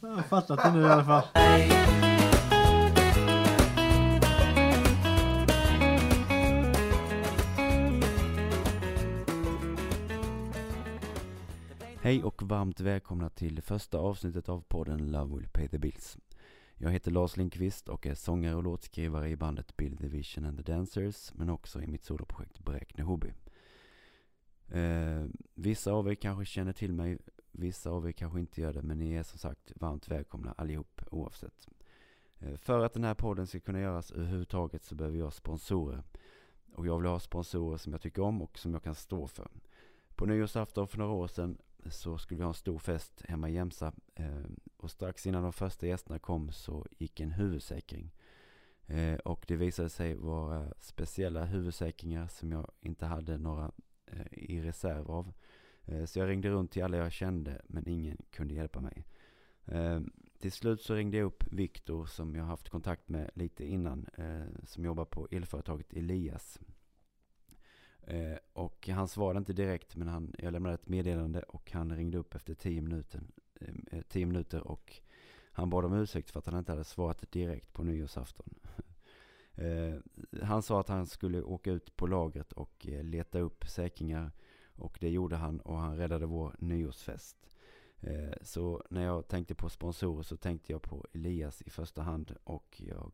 Jag har fattat det nu i alla fall. Hej och varmt välkomna till det första avsnittet av podden Love Will Pay The Bills. Jag heter Lars Lindqvist och är sångare och låtskrivare i bandet Bill the Vision and the Dancers men också i mitt soloprojekt Beräkne Hobby. Eh, vissa av er kanske känner till mig, vissa av er kanske inte gör det men ni är som sagt varmt välkomna allihop oavsett. Eh, för att den här podden ska kunna göras överhuvudtaget så behöver jag sponsorer. Och jag vill ha sponsorer som jag tycker om och som jag kan stå för. På nyårsafton för några år sedan så skulle vi ha en stor fest hemma i Jämsa. Eh, och strax innan de första gästerna kom så gick en huvudsäkring. Eh, och det visade sig vara speciella huvudsäkringar som jag inte hade några Eh, i reserv av. Eh, så jag ringde runt till alla jag kände men ingen kunde hjälpa mig. Eh, till slut så ringde jag upp Viktor som jag haft kontakt med lite innan. Som jobbar på elföretaget Elias. Och han svarade inte direkt men han, jag lämnade ett meddelande och han ringde upp efter tio minuter, eh, tio minuter och han bad om ursäkt för att han inte hade svarat direkt på nyårsafton. Eh, han sa att han skulle åka ut på lagret och eh, leta upp säkringar och det gjorde han och han räddade vår nyårsfest. Eh, så när jag tänkte på sponsorer så tänkte jag på Elias i första hand och jag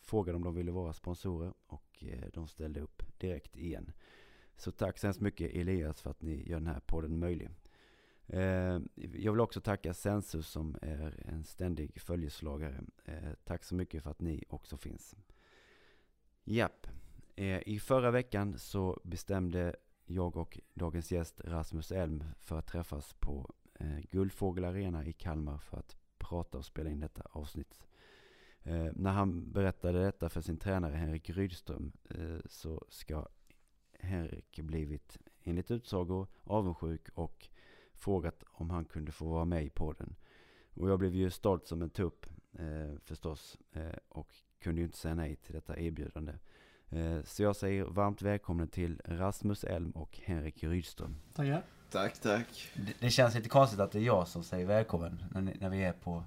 frågade om de ville vara sponsorer och de ställde upp direkt igen. Så tack så hemskt mycket Elias för att ni gör den här podden möjlig. Jag vill också tacka Sensus som är en ständig följeslagare. Tack så mycket för att ni också finns. Japp. Eh, I förra veckan så bestämde jag och dagens gäst Rasmus Elm för att träffas på eh, Guldfågel Arena i Kalmar för att prata och spela in detta avsnitt. Eh, när han berättade detta för sin tränare Henrik Rydström så ska Henrik blivit, enligt utsago, avundsjuk och frågat om han kunde få vara med i podden. Och jag blev ju stolt som en tupp eh, förstås eh, och kunde ju inte säga nej till detta erbjudande. Eh, så jag säger varmt välkommen till Rasmus Elm och Henrik Rydström. Tackar. Tack, tack. Det, det, känns lite konstigt att det är jag som säger välkommen när, ni, när vi är på...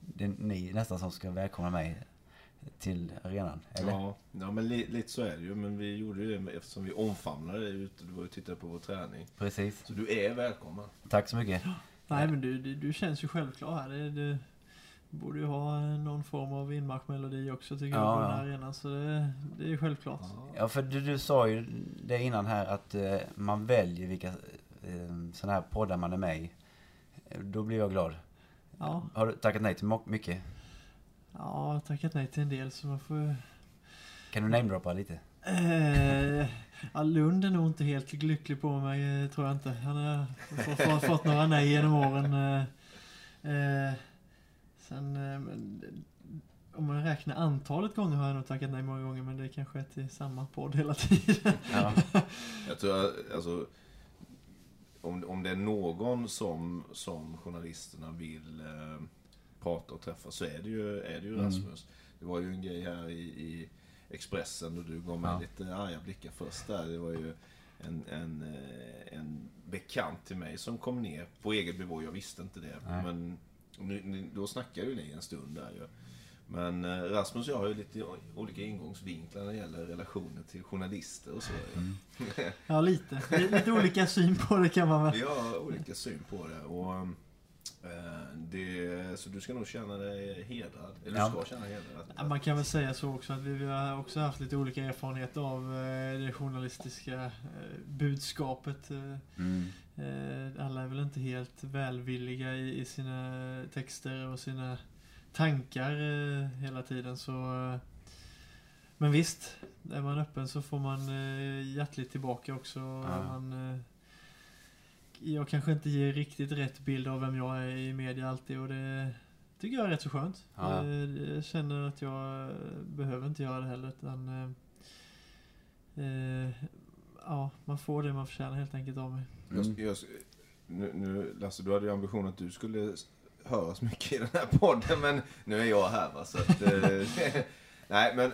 Det är ni nästan som ska välkomna mig till arenan, eller? Ja, ja men li, lite så är det ju. Men vi gjorde ju det eftersom vi omfamnade dig ute och tittade på vår träning. Precis. Så du är välkommen. Tack så mycket. Nej, men du, du, du känns ju självklar här. Det, det borde ju ha någon form av inmarschmelodi också tycker ja, jag på den här arenan. Så det, det är självklart. Ja, för du, du sa ju det innan här att eh, man väljer vilka eh, sådana här poddar man är med i. Då blir jag glad. Ja. Har du tackat nej till mycket? Ja, jag har tackat nej till en del så man får... Kan du namedroppa lite? Eh, ja, Lund är nog inte helt lycklig på mig, eh, tror jag inte. Han har fått, fått några nej genom åren. Eh, eh sen, eh, om man räknar antalet gånger har jag nog tackat nej många gånger, men det kanske är till samma podd hela tiden. Ja. jag tror, alltså, om, om det är någon som, som journalisterna vill eh, prata och träffa så är det ju, är det ju mm. Rasmus. Det var ju en grej här i, i Expressen och du gav mig ja. lite arga blickar först där. Det var ju en, en, eh, en bekant till mig som kom ner på eget bevåg. Jag visste inte det. Nej. Men då snackade ju ni en stund där ju. Men eh, Rasmus och jag har ju lite olika ingångsvinklar när det gäller relationer till journalister och så. Mm. ja, lite. Lite olika syn på det kan man väl. Vi har olika syn på det. Och Eh, det, så du ska nog känna dig hedrad. Eller ja. du ska känna dig hedrad. Man kan väl säga så också att vi har också haft lite olika erfarenheter av eh, det journalistiska eh, budskapet. Mm. Alla är väl inte helt välvilliga i sina texter och sina tankar hela tiden. Så men visst, är man öppen så får man hjärtligt tillbaka också. Ja. Man, jag kanske inte ger riktigt rätt bild av vem jag är i media alltid och det tycker jag är rätt så skönt. Ja. Jag känner att jag behöver inte göra det heller utan eh, eh, ja, man får det man förtjänar helt enkelt av mig. Mm. Jag, jag, nu, nu, Lasse, du hade ju ambitionen att du skulle höras mycket i den här podden men nu är jag här va så att, eh, Nej men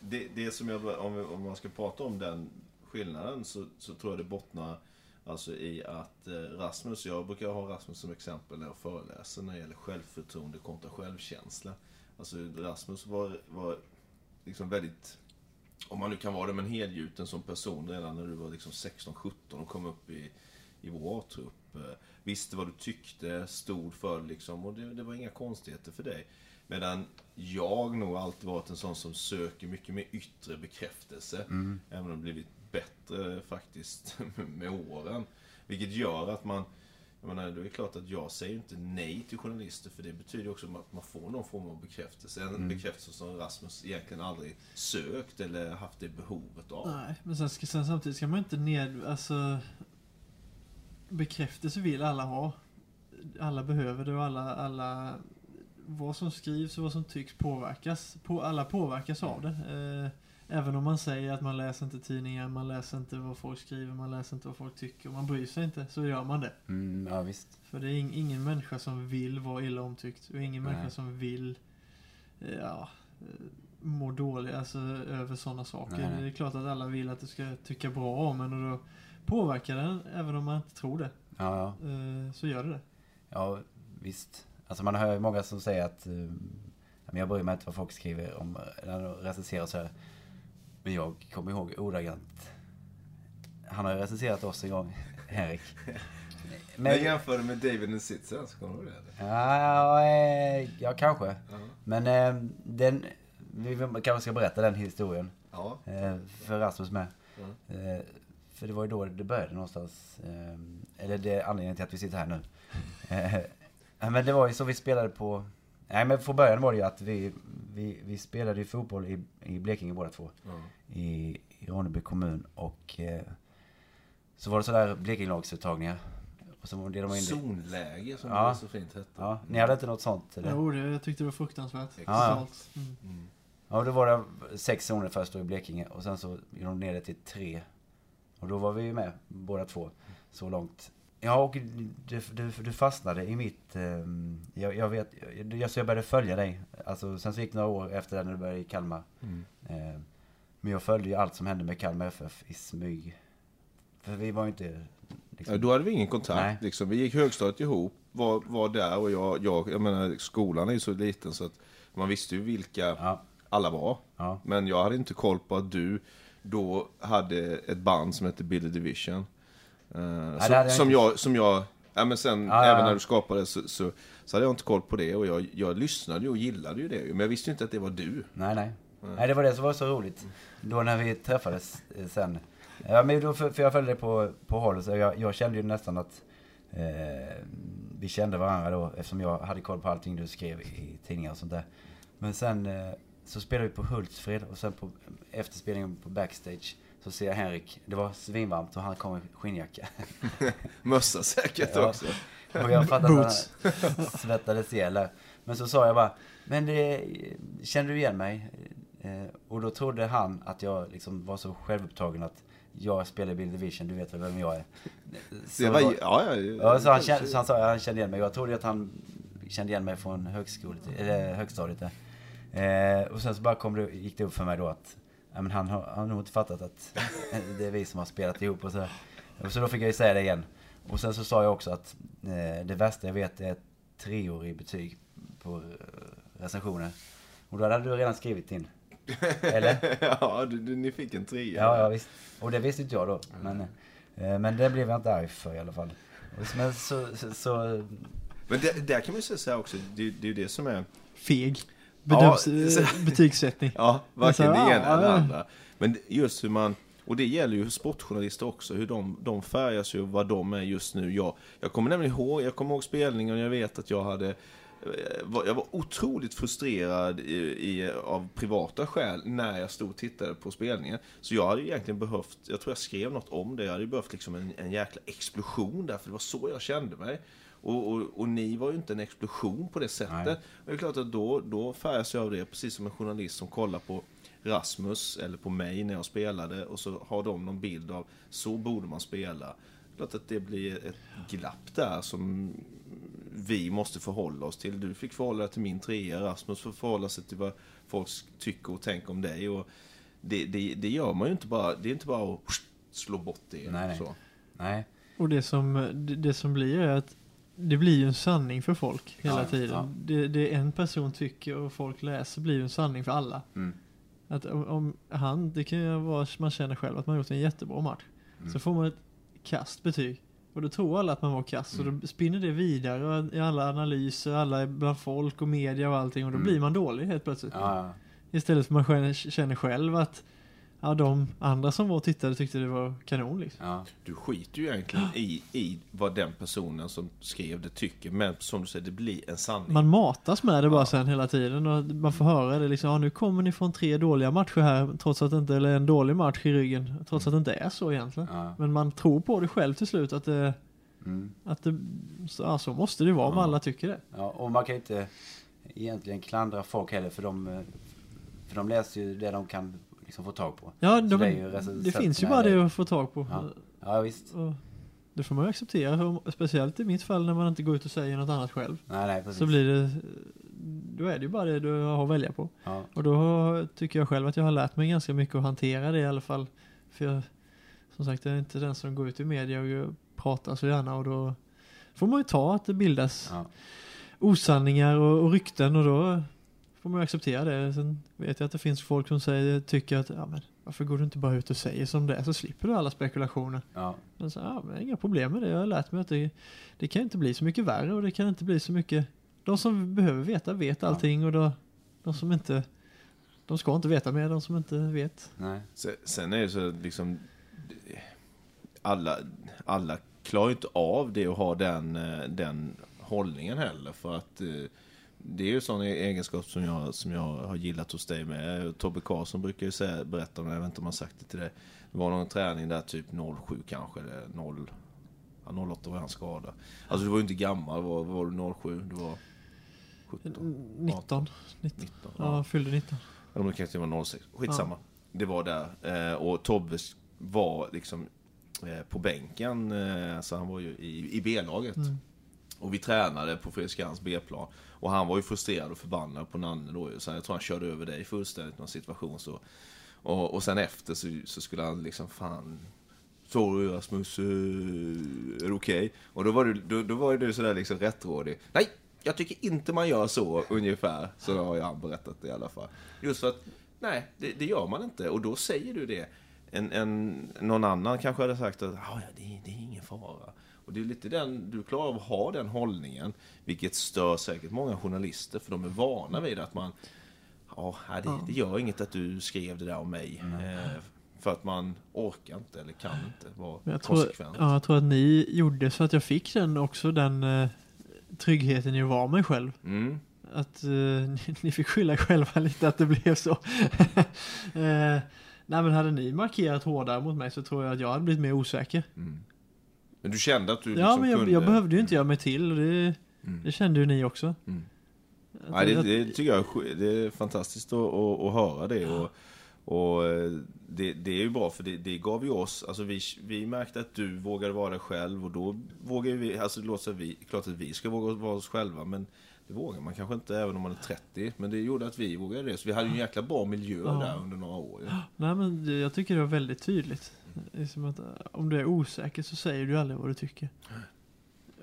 det, det som jag, om, om man ska prata om den skillnaden så, så tror jag det bottnar Alltså i att eh, Rasmus, jag brukar ha Rasmus som exempel när jag föreläser när det gäller självförtroende kontra självkänsla. Alltså Rasmus var, var liksom väldigt, om man nu kan vara det, men helgjuten som person redan när du var liksom 16-17 och kom upp i, i vår A-trupp. Eh, Visste vad du tyckte, stod för liksom och det, det var inga konstigheter för dig. Medan jag nog alltid varit en sån som söker mycket mer yttre bekräftelse. Mm. Även om det blivit bättre faktiskt med åren. Vilket gör att man... Jag menar, det är klart att jag säger inte nej till journalister för det betyder också att man får någon form av bekräftelse. En Mm. bekräftelse som Rasmus egentligen aldrig sökt eller haft det behovet av. Nej, men sen, ska, sen samtidigt ska man inte ned... Alltså... Bekräftelse vill alla ha. Alla behöver det och alla... alla vad som skrivs och vad som tycks påverkas. På, alla påverkas av det. Eh, även om man säger att man läser inte tidningar, man läser inte vad folk skriver, man läser inte vad folk tycker. Man bryr sig inte, så gör man det. Mm, ja, visst. För det är ing, ingen människa som vill vara illa omtyckt. Och ingen Nej. människa som vill eh, ja, eh, må dåligt alltså, över sådana saker. Nej. Det är klart att alla vill att du ska tycka bra om en och då påverkar den, även om man inte tror det. Ja, ja. Eh, så gör det det. Ja, visst. Alltså man hör ju många som säger att men jag bryr mig inte vad folk skriver om, eller recenserar och så här. Men jag kommer ihåg ordagrant. Han har ju recenserat oss en gång, Henrik. Men jag jämförde med David and Sitzer, kommer du ihåg det? Ja, eh, ja, kanske. Ja. Men eh, den, vi kanske ska berätta den historien. ja. Eh, för Rasmus med. Ja. Eh, för det var ju då det började någonstans. Eh, eller det är anledningen till att vi sitter här nu. Eh, men det var ju så vi spelade på... Nej men från början var det ju att vi, vi, vi spelade ju fotboll i, i Blekinge båda två. Ja. I, i Ronneby kommun och... Eh, så var det sådär Blekingelagsuttagningar. Och så delade man in. Zonläge, som Ja. det så fint hette. Ja, ni hade inte något sånt? Eller? Jo, det, jag tyckte det var fruktansvärt. Ja, ja. Mm. Mm. Ja, då var det sex zoner först då i Blekinge och sen så gjorde de ner det till tre. Och då var vi ju med båda två så långt. Ja, och du, du, du fastnade i mitt... ehm, jag, jag vet, jag, så jag började följa dig. Alltså, sen så gick det några år efter det när du började i Kalmar. Mm. Eh, men jag följde ju allt som hände med Kalmar FF i smyg. För vi var ju inte... Liksom, Ja, då hade vi ingen kontakt. Liksom. Vi gick högstadiet ihop, var, var där och jag, jag, jag menar skolan är ju så liten så att man visste ju vilka ja, alla var. ja. Men jag hade inte koll på att du då hade ett band som hette Billy Division. Eh, det som, som, jag, som jag, ja men sen Ja, ja, även ja. när du skapade så, så, så hade jag inte koll på det och jag, jag lyssnade ju och gillade ju det. Men jag visste ju inte att det var du. Nej, nej. Nej, det var det som var så roligt. Då när vi träffades eh, sen. Ja, men då, för, för jag följde dig på, på håll, så jag, jag kände ju nästan att eh, vi kände varandra då, eftersom jag hade koll på allting du skrev i tidningar och sånt där. Men sen eh, så spelade vi på Hultsfred och sen på efterspelningen på backstage så ser jag Henrik, det var svinvarmt och han kom i skinnjacka. Mössa säkert Ja. också. Och jag fattade Boots. att han svettades ihjäl där. Men så sa jag bara, men det, känner du igen mig? Eh, och då trodde han att jag liksom var så självupptagen att jag spelar i Bill Division, du vet väl vem jag är? Så, Det var, då- ja, ja, ja, så, han kände, så han sa att han kände igen mig. Jag trodde att han kände igen mig från högskolet, eller högstadiet. Eh, och sen så bara kom det, gick det upp för mig då att ja, men han, har, han har nog inte fattat att det är vi som har spelat ihop och så. Och så då fick jag ju säga det igen. Och sen så sa jag också att eh, det värsta jag vet är treor i betyg på eh, recensioner. Och då hade du redan skrivit din. Eller? ja, du, du, ni fick en trea. Ja, ja visst. Och det visste inte jag då. Men, eh, men det blev jag inte arg för i alla fall. Och Men så, så, så Men det, där kan man ju säga så här också, det, det är ju det som är... Feg. Bedöms, Ja, eh, betygssättning. Ja, varken det ja, ena eller det ja. andra. Men just hur man, och det gäller ju sportjournalister också, hur de, de färgas ju vad de är just nu. Jag, jag kommer nämligen ihåg, jag kommer ihåg spelningen och jag vet att jag hade eh, jag var otroligt frustrerad i, i, av privata skäl när jag stod och tittade på spelningen. Så jag hade egentligen behövt, jag tror jag skrev något om det, jag hade behövt liksom en, en jäkla explosion där, för det var så jag kände mig. Och, och, och ni var ju inte en explosion på det sättet. Nej. Och det är klart att då, då färgas jag av det, precis som en journalist som kollar på Rasmus eller på mig när jag spelade och så har de någon bild av så borde man spela. Klart att det blir ett glapp där som vi måste förhålla oss till. Du fick förhålla dig till min trea, Rasmus får förhålla sig till vad folk tycker och tänker om dig. Och det, det, det gör man ju inte bara, det är inte bara att slå bort det. Nej. Så. Nej. Och det som, det, det som blir är att det blir ju en sanning för folk hela Ja, tiden. ja. Det, det en person tycker och folk läser blir ju en sanning för alla. Mm. Att om, om han, det kan ju vara, man känner själv att man har gjort en jättebra match. Mm. Så får man ett kast betyg. Och då tror alla att man var kass. Mm. Och då spinner det vidare i alla analyser, alla bland folk och media och allting. Och då Mm. blir man dålig helt plötsligt. Ja. Istället för man känner, känner själv att ja, de andra som var och tittade tyckte det var kanon liksom. ja. Du skiter ju egentligen i, i vad den personen som skrev det tycker. Men som du säger, det blir en sanning. Man matas med det bara Ja. sen hela tiden och man får höra det liksom, ja nu kommer ni från tre dåliga matcher här trots att det inte, eller en dålig match i ryggen, trots att det inte är så egentligen. ja. Men man tror på det själv till slut att det, Mm. att det så, ja, så måste det vara om alla tycker det. Ja, och man kan inte egentligen klandra folk heller för de, för de läser ju det de kan liksom få tag på. Ja, de, det det, ju recensenterna finns ju bara det att få tag på. Ja. Ja, visst. Och det får man ju acceptera, speciellt i mitt fall när man inte går ut och säger något annat själv. Nej, nej, precis. Så blir det, då är det ju bara det du har att välja på. Ja. Och då tycker jag själv att jag har lärt mig ganska mycket att hantera det i alla fall. För jag, som sagt, jag är inte den som går ut i media och pratar så gärna och då får man ju ta att det bildas Ja. osanningar och, och rykten och då får man ju acceptera det. Sen vet jag att det finns folk som säger, tycker att ja, men varför går du inte bara ut och säger som det är så slipper du alla spekulationer. Ja. Men så, ja, men inga problem med det. Jag har lärt mig att det, det kan inte bli så mycket värre och det kan inte bli så mycket. De som behöver veta vet Ja. allting och då, de som inte, de ska inte veta mer, de som inte vet. Nej. Sen, är det så liksom alla, alla klarar ju inte av det och ha den, eh, den hållningen heller. För att eh, det är ju sån egenskap som jag, som jag har gillat hos dig med. Tobbe Karlsson brukar ju säga, berätta om det, jag vet inte om han sagt det till dig. Det var någon träning där typ 07 kanske, eller 0, ja, 08 var han skadad. Alltså du var ju inte gammal, var, var du 07? Du var 17? 19. 19? Ja, jag fyllde 19. Eller om det kanske var 06. Skitsamma. Det var där. Eh, och Tobbe var liksom eh, på bänken. Eh, så han var ju i, i B-laget. Mm. Och vi tränade på Fredriksskans B-plan. Och han var ju frustrerad och förbannad på Nanne då ju. Så jag tror han körde över dig fullständigt i någon situation så. Och, och sen efter så, så skulle han liksom fan Sorry Rasmus, eh, är det okej? Och då var, du, då, då var du sådär liksom rättrådig. Nej, jag tycker inte man gör så ungefär. Så har jag han berättat det i alla fall. Just för att, nej, det, det gör man inte. Och då säger du det. En, en, någon annan kanske hade sagt att ah, ja, det, det är ingen fara. Och det är lite den, du klarar av att ha den hållningen. Vilket stör säkert många journalister. För de är vana vid att man, ja, det, det gör inget att du skrev det där om mig. Eh, för att man orkar inte eller kan inte vara Men jag tror, konsekvent. ja, jag tror att ni gjorde så att jag fick den också, den eh, tryggheten i att vara mig själv. Mm. Att eh, ni, ni fick skylla själva lite att det blev så. eh, nej men hade ni markerat hårdare mot mig så tror jag att jag hade blivit mer osäker. Mm. Men du kände att du ja liksom men jag, kunde... jag behövde ju inte göra mig till och det, Mm. det kände ju ni också. Mm. Nej, det, det tycker jag är det är fantastiskt att, att, att höra det. Och, och eh, det, det är ju bra för det, det gav ju oss, alltså vi, vi märkte att du vågade vara dig själv och då vågar vi, alltså det låter vi, klart att vi ska våga vara oss själva men det vågar man kanske inte även om man är 30. Men det gjorde att vi vågade det. Så vi hade ju en jäkla bra miljö Ja. där under några år. ju. Nej men jag tycker det var väldigt tydligt. Det är som att eh, om du är osäker så säger du aldrig vad du tycker.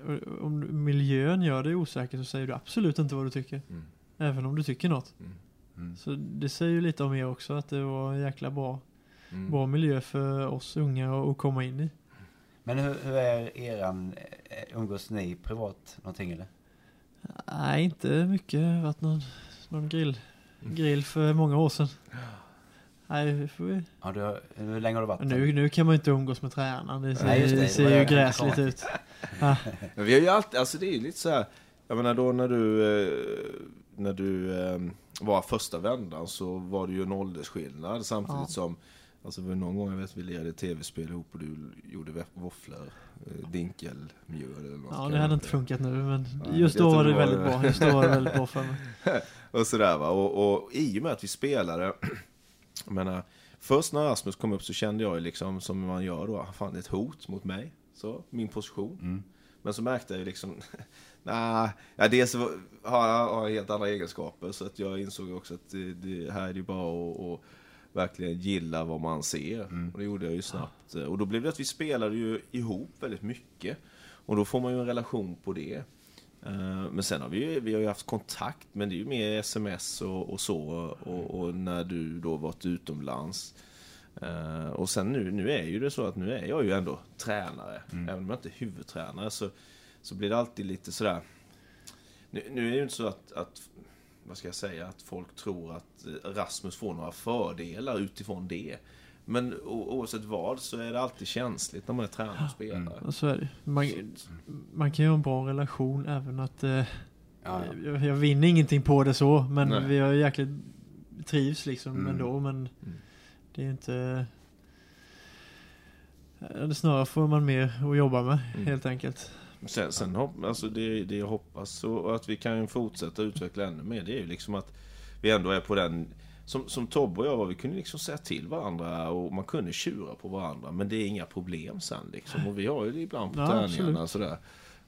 Och Om miljön gör dig osäker så säger du absolut inte vad du tycker. Mm. Även om du tycker något. Mm. Mm. Så det säger ju lite om er också att det var en jäkla bra, Mm. bra miljö för oss unga att komma in i. Men hur, hur är eran, eh, umgås ni privat någonting eller? Nej, inte mycket. Det har varit någon, någon grill, grill för många år sedan. Nej, får vi. Ja, du har, hur länge har du varit Nu, nu kan man ju inte umgås med tränaren. Det ser, Nej, just det. det ser ju det tänkte gräsligt ut. Ja. Men vi har ju alltid, alltså det är ju lite så här. Jag menar då när du, eh, när du eh, var första vändan så var det ju en åldersskillnad samtidigt Ja. som Alltså var någon gång jag vet vi lirade tv-spel ihop och du gjorde våfflor, eh, dinkelmjöl eller något. ja, det hade inte funkat nu men just då var det väldigt bra. Just då var det väldigt bra för mig. Och sådär va. Och, och i och med att vi spelade, jag menar, först när Rasmus kom upp så kände jag ju liksom som man gör då, fan det är ett hot mot mig. Så, min position. Mm. Men så märkte jag ju liksom, nej, ja, dels har jag har helt andra egenskaper så att jag insåg också att det, det här är ju bara att, att verkligen gillar vad man ser. Och det gjorde jag ju snabbt. Och då blev det att vi spelade ju ihop väldigt mycket. Och då får man ju en relation på det. Eh, Men sen har vi ju, vi har ju haft kontakt, men det är ju mer sms och, och så. Och, och när du då varit utomlands. Eh, och sen nu, nu är ju det så att nu är jag ju ändå tränare. Även om jag inte är huvudtränare så, så blir det alltid lite sådär... Nu, nu är det ju inte så att, att, vad ska jag säga, att folk tror att eh, Rasmus får några fördelar utifrån det. Men oavsett vad så är det alltid känsligt när man är tränare och spelare. Och så är det. Man, man kan ju ha en bra relation även att... Eh, Ja, jag, jag vinner ingenting på det så, men Nej. vi har jäkligt trivs liksom Mm. ändå, men Mm. det är ju inte... Eh, Det snarare får man mer att jobba med, Mm. helt enkelt. Sen, sen hopp, alltså det, det jag hoppas och, och att vi kan fortsätta utveckla ännu mer det är ju liksom att vi ändå är på den som, som Tobbe och jag var, vi kunde liksom säga till varandra och man kunde tjura på varandra men det är inga problem sen liksom. Och vi har ju det ibland på Ja, träningarna sådär.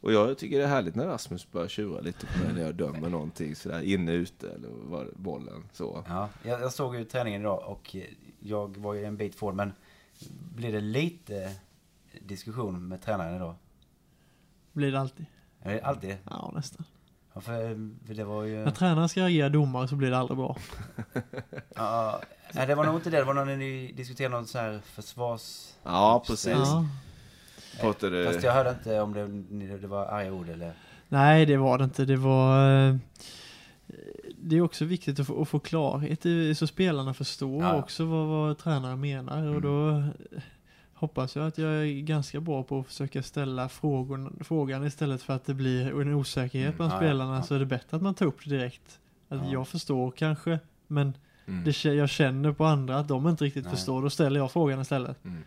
Och jag tycker det är härligt när Rasmus börjar tjura lite på mig när jag dömer någonting sådär inne, ute eller var, bollen så. ja. Jag, jag såg ju träningen idag och jag var ju en bit forward men blir det lite diskussion med tränaren idag? Blir det alltid. Är det alltid? Ja, nästan. Ja, för, för det var ju... När tränaren ska agera domare så blir det aldrig bra. Ja, nej, det var nog inte det. Det var när ni diskuterade någon sån här försvars... Ja precis. Ja. Pratade, Fast jag hörde inte om det, det var arga ord eller... Nej, det var det inte. Det var... eh, Det är också viktigt att få, att få klarhet i, så spelarna förstår Ja. också vad, vad tränaren menar. Och då hoppas jag att jag är ganska bra på att försöka ställa frågor, frågan istället för att det blir en osäkerhet Mm, bland ja, ja, spelarna. ja. Så är det bättre att man tar upp det direkt. Att Ja. jag förstår kanske, men mm, det, jag känner på andra att de inte riktigt Nej. förstår. Då ställer jag frågan istället. mm.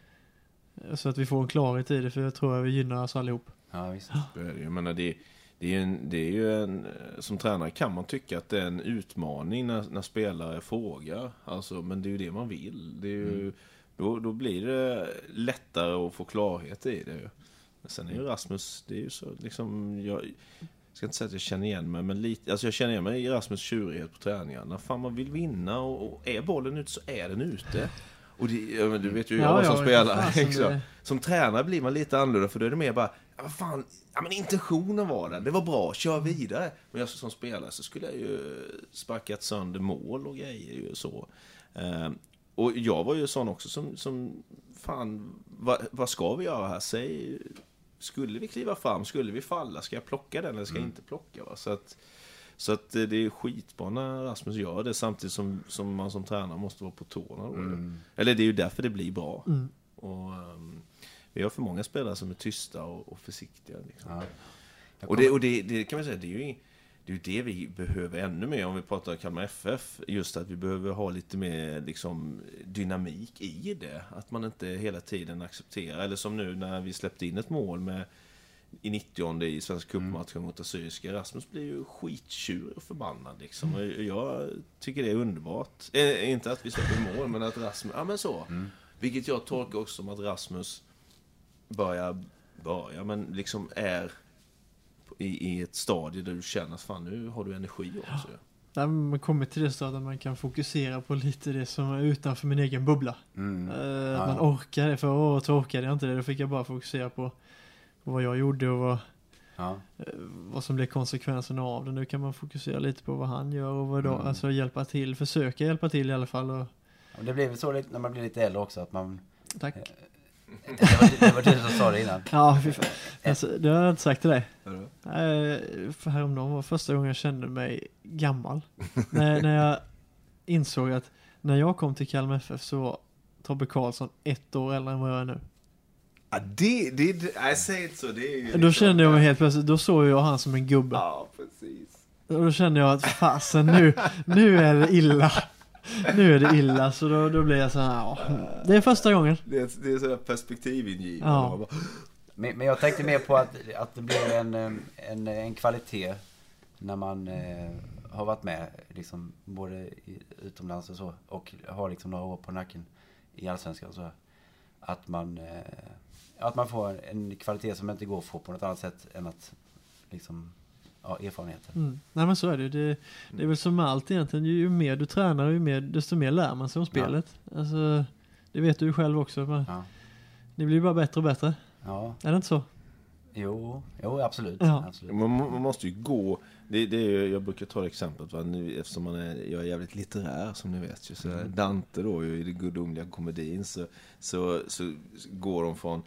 Så att vi får en klarhet i det, för jag tror att vi gynnar oss allihop. Ja, visst. Ju. Jag menar, det, det, är ju en, det är ju en... Som tränare kan man tycka att det är en utmaning när, när spelare frågar. Alltså, men det är ju det man vill. Det är ju, då, då blir det lättare att få klarhet i det. Men sen är ju Rasmus, det är ju så liksom... Jag, ska inte säga att jag känner igen mig, men lite, alltså jag känner igen mig i Rasmus tjurighet på träningarna. Fan, man vill vinna och, och är bollen ute så är den ute. Och det, ja, du vet ju jag som spelare. fasen, liksom. det- Som tränare blir man lite annorlunda för då är det mer bara, ja, vad fan, ja men intentionen var den, det var bra, kör vidare. Men jag som spelare så skulle jag ju sparkat sönder mål och grejer ju så. Och jag var ju sån också som, som fan, vad, vad ska vi göra här? Säg, skulle vi kliva fram, skulle vi falla, ska jag plocka den eller ska jag inte plocka? Va? Så att, så att det är skitbra när Rasmus gör det samtidigt som, som man som tränare måste vara på tårna. Då. Mm. Eller det är ju därför det blir bra. Mm. Och, ehm, vi har för många spelare som är tysta och, och försiktiga. Liksom. Ja. Och, det, och det, det kan man säga, det är ju det, är ju det vi behöver ännu mer om vi pratar Kalmar FF. Just att vi behöver ha lite mer liksom, dynamik i det. Att man inte hela tiden accepterar, eller som nu när vi släppte in ett mål med i 90 i Svenska cupmatchen mot Assyriska. Rasmus blir ju skittjurig och förbannad liksom. Och jag tycker det är underbart. Eh, inte att vi släpper mål, men att Rasmus... Ja, men så. Vilket jag tolkar också som att Rasmus börjar, börjar, men liksom är i, i ett stadie där du känner att fan nu har du energi också. Där man kommer till det stadiet att man kan fokusera på lite det som är utanför min egen bubbla. Mm. Eh, Ja. Att man orkar det. Förra året orkade jag inte det. Då fick jag bara fokusera på, på vad jag gjorde och vad, Ja. eh, vad som blev konsekvenserna av det. Nu kan man fokusera lite på vad han gör och vad då, Mm. alltså hjälpa till. Försöka hjälpa till i alla fall. Och, Det blir väl så när man blir lite äldre också att man... tack. Det var, det var du som sa det innan. Ja, fy fan. Alltså, det har jag inte sagt till dig. Nej, för häromdagen var första gången jag kände mig gammal. när, när jag insåg att när jag kom till Kalmar FF så var Tobbe Karlsson ett år äldre än vad jag är nu. Ja, det, det, det, nej, säg inte så. Det är ju liksom- Då kände jag mig helt plötsligt, då såg jag han som en gubbe. Ja, precis. Och då kände jag att fasen nu, nu är det illa. Nu är det illa, så då, då blir jag så här, ja. Det är första gången. Det är, det är sådär perspektivingivande. Ja. Men, men jag tänkte mer på att, att det blir en, en, en kvalitet när man eh, har varit med liksom, både i, utomlands och så och har liksom några år på nacken i Allsvenskan och så. Att man, eh, att man får en kvalitet som inte går att få på något annat sätt än att liksom, ja, erfarenheter. Mm. Nej men så är det ju. Det, det är väl som med allt egentligen. Ju, ju mer du tränar, ju mer, desto mer lär man sig om spelet. Alltså, det vet du ju själv också. Men Ja. Det blir bara bättre och bättre. ja, Är det inte så? jo, jo absolut. Ja. absolut. Man, man måste ju gå. Det, det är ju, jag brukar ta det exemplet va, nu, eftersom man är, jag är jävligt litterär som ni vet. Ju, så Mm. Dante då ju, i den gudomliga komedin så, så, så går de från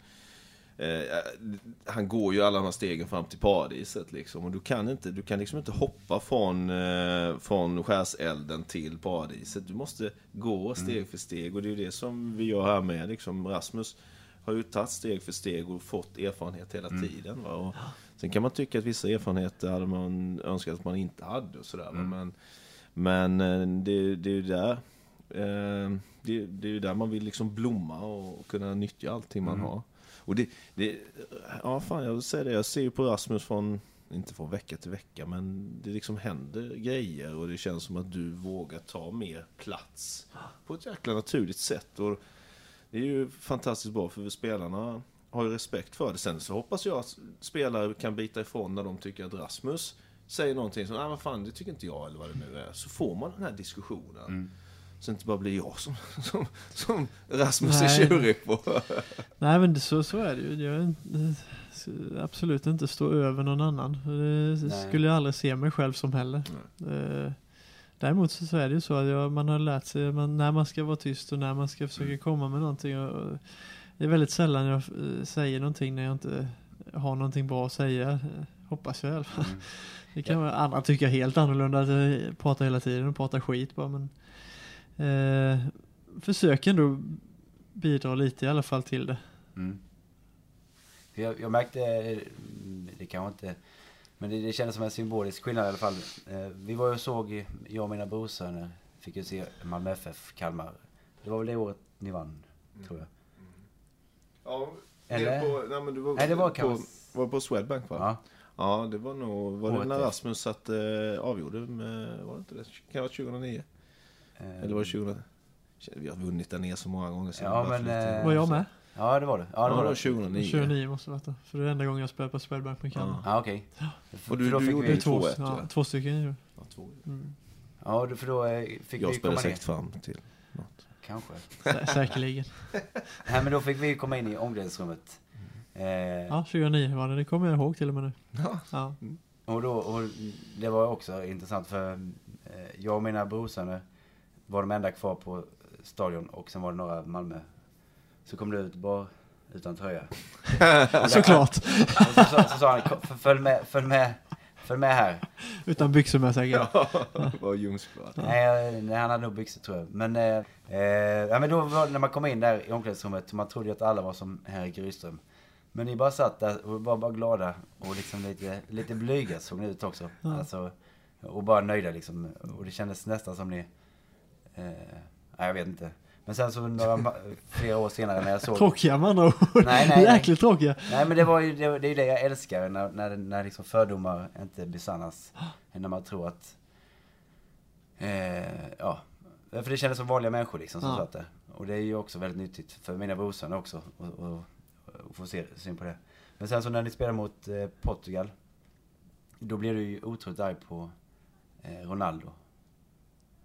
han går ju alla de här stegen fram till paradiset liksom. Och du kan, inte, du kan liksom inte hoppa från, eh, från skärselden till paradiset. Du måste gå steg för steg. Och det är ju det som vi gör här med liksom. Rasmus har ju tagit steg för steg och fått erfarenhet hela tiden. Va? Och sen kan man tycka att vissa erfarenheter hade man önskat att man inte hade och sådär. va. Men, men eh, det, det är ju där eh, det, det är där man vill liksom blomma och kunna nyttja allting man har. Och det, det, ja fan jag vill säga det, jag ser ju på Rasmus från, inte från vecka till vecka, men det liksom händer grejer och det känns som att du vågar ta mer plats på ett jäkla naturligt sätt. Och det är ju fantastiskt bra för spelarna har ju respekt för det. Sen så hoppas jag att spelare kan bita ifrån när de tycker att Rasmus säger någonting som, nej vad fan det tycker inte jag eller vad det nu är. Så får man den här diskussionen. Mm. Så det inte bara blir jag som, som, som Rasmus Nej. är tjurig på. Nej men så, så är det ju. Jag absolut inte stå över någon annan. Det Nej. skulle jag aldrig se mig själv som heller. Eh, Däremot så, är det ju så att jag, man har lärt sig man, när man ska vara tyst och när man ska försöka komma med någonting. Och, det är väldigt sällan jag eh, säger någonting när jag inte har någonting bra att säga. eh, Hoppas jag i alla fall. Mm. Det kan vara andra tycka helt annorlunda, att jag pratar hela tiden och pratar skit bara. Men, eh, försök ändå bidra lite i alla fall till det. Mm. Jag, jag märkte, mm, det kanske inte, men det, det kändes som en symbolisk skillnad i alla fall. Eh, Vi var ju och såg, jag och mina brorsöner fick ju se Malmö FF, Kalmar. Det var väl det året ni vann, tror jag. Ja, Eller? På, nej, men du var, Nej, det var på, var på Swedbank va? Ja, Ja, det var nog, var det när. Rasmus satt, eh, avgjorde med, var det inte det? Kan det ha varit 2009? Eh, Eller var det 2000? Vi har vunnit den ner så många gånger sedan. Ja, men, lite- eh, Var jag med? Ja, det var det. Ja, Ja, det var det. 2009. 29 måste det då. För det är enda gången jag spelar på Swedbank med Kalmar. Ja, okej. Och du- du gjorde Det är vi, två, 2-1, ja, ja. två stycken ju. Ja, två. Mm. ja, för då eh, fick Jag vi spelade komma ner. säkert fram till något. Kanske. Sä säkerligen. Nej, men då fick vi komma in i omklädningsrummet. Eh, Ja, 2009 var det. Det kommer jag ihåg till och med nu. Ja. Ja. Och, då, och det var också intressant för jag och mina brorsöner var de enda kvar på stadion och sen var det några Malmö. Så kom det ut bara utan tröja. Såklart. Så, så, så sa han, "Kom, f- följ med, följ med, följ med här. Utan byxor med säkert. Var ljumskvad. Nej, han hade nog byxor tror jag. Men, eh, eh, ja, men då var, när man kom in där i omklädningsrummet, man trodde ju att alla var som Henrik Rydström. Men ni bara satt där och var bara glada och liksom lite, lite blyga såg ni ut också. Ja. Alltså, och bara nöjda liksom. Och det kändes nästan som ni... Eh, nej, jag vet inte. Men sen så några, flera år senare när jag såg... Tråkiga med andra ord. Nej, nej, nej. Jäkligt tråkiga. Nej men det var ju, det, det är det jag älskar när, när, när liksom fördomar inte besannas. När man tror att, eh, ja. För det kändes som vanliga människor liksom som Ja. satt där. Och det är ju också väldigt nyttigt för mina brorsöner också. att och, och få se, syn på det. Men sen så när ni spelade mot eh, Portugal. Då blev du ju otroligt arg på eh, Ronaldo.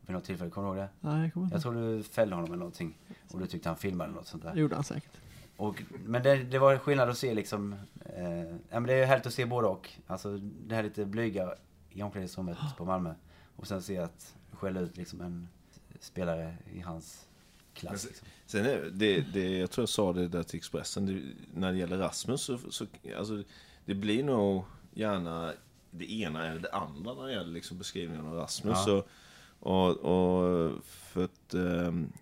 Vid något tillfälle, kommer du ihåg det? Nej, jag kommer inte Jag tror du fällde honom eller någonting. Och du tyckte han filmade något sånt där. Det gjorde han säkert. Och, men det, det var skillnad att se liksom, eh, ja men det är härligt att se både och. Alltså det här lite blyga i omklädningsrummet på Malmö. Och sen se att skälla ut liksom en spelare i hans klass. Liksom. Sen är det, det, jag tror jag sa det där till Expressen, det, när det gäller Rasmus så, så alltså, det blir nog gärna det ena eller det andra när det gäller liksom beskrivningen av Rasmus. Ja. Och, och, och för att ehm,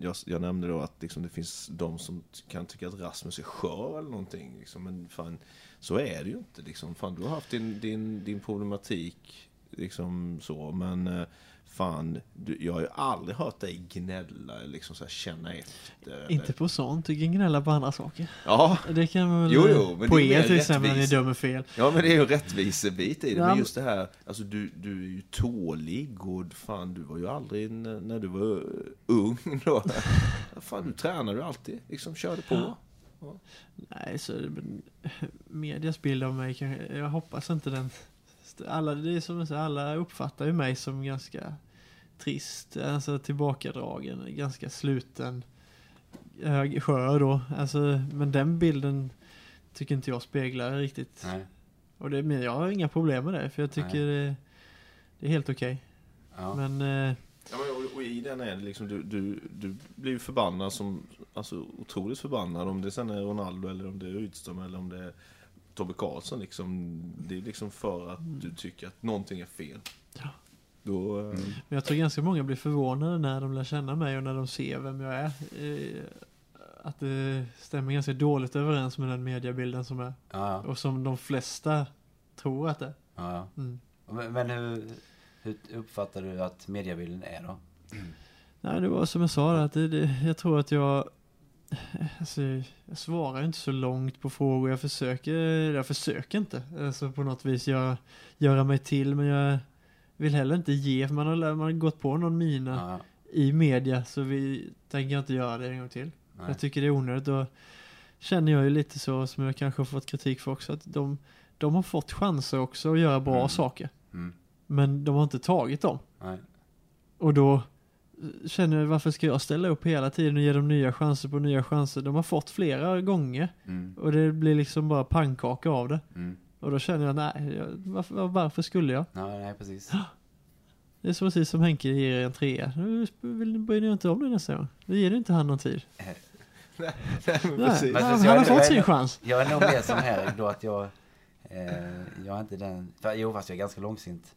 jag, jag nämnde då att liksom, det finns de som kan tycka att Rasmus är skör eller någonting. Liksom, men fan, så är det ju inte. Liksom. Fan, du har haft din, din, din problematik, liksom så, men eh, fan, du, jag har ju aldrig hört dig gnälla liksom så här, känna efter. eller- Inte på sånt. Du kan gnälla på andra saker. Ja, Det kan man väl... Jo, jo, men på er till exempel när ni dömer fel. ja, men det är ju en rättvisebit i det. Ja, Men just det här, alltså du, du är ju tålig och fan, du var ju aldrig när, du var ung då. fan, du tränade ju alltid, liksom körde på. Nej, så medias bild av mig kanske, jag hoppas inte den alla, det är som jag säger, alla uppfattar ju mig som ganska trist, alltså tillbakadragen, ganska sluten, hög, skör då. Alltså, men den bilden tycker inte jag speglar riktigt. Nej. Och det, men jag har inga problem med det, för jag tycker det, det är helt okej. Ja. Men eh, Ja, men, och, och i den är det liksom, du, du, du blir ju förbannad som, alltså otroligt förbannad om det sen är Ronaldo eller om det är Rydström eller om det är Tobbe Karlsson liksom. Det är liksom för att du tycker att någonting är fel. Ja. Då, eh, Mm. Men jag tror ganska många blir förvånade när de lär känna mig och när de ser vem jag är. Eh, Att det stämmer ganska dåligt överens med den mediebilden som är. Ja, Och som de flesta tror att det är. ja. Mm. Men, men hur, hur uppfattar du att mediebilden är då? Nej, det var som jag sa, att det, det, jag tror att jag... Alltså, jag svarar inte så långt på frågor. Jag försöker, jag försöker inte alltså, på något vis göra, göra mig till. Men jag vill heller inte ge, för man har, man har gått på någon mina Ja, i media. Så vi tänker inte göra det en gång till. nej. Jag tycker det är onödigt. Och känner jag ju lite så, som jag kanske har fått kritik för också, att de, de har fått chanser också att göra bra Mm. saker. Mm. Men de har inte tagit dem. Nej. Och då känner jag, varför ska jag ställa upp hela tiden och ge dem nya chanser på nya chanser? De har fått flera gånger. Mm. Och det blir liksom bara pannkaka av det. Mm. Och då känner jag, nej, jag, varför, varför skulle jag? Ja, nej, precis. Det är så precis som Henke ger er en trea. Nu vill- bryr ni inte om det nästa gång. Då ger ni inte han någon tid. men Nej, precis. Men han, så jag han har är- fått sin chans. Jag är nog mer som Erik då att jag... Eh, jag är inte den... För, jo, fast jag är ganska långsint.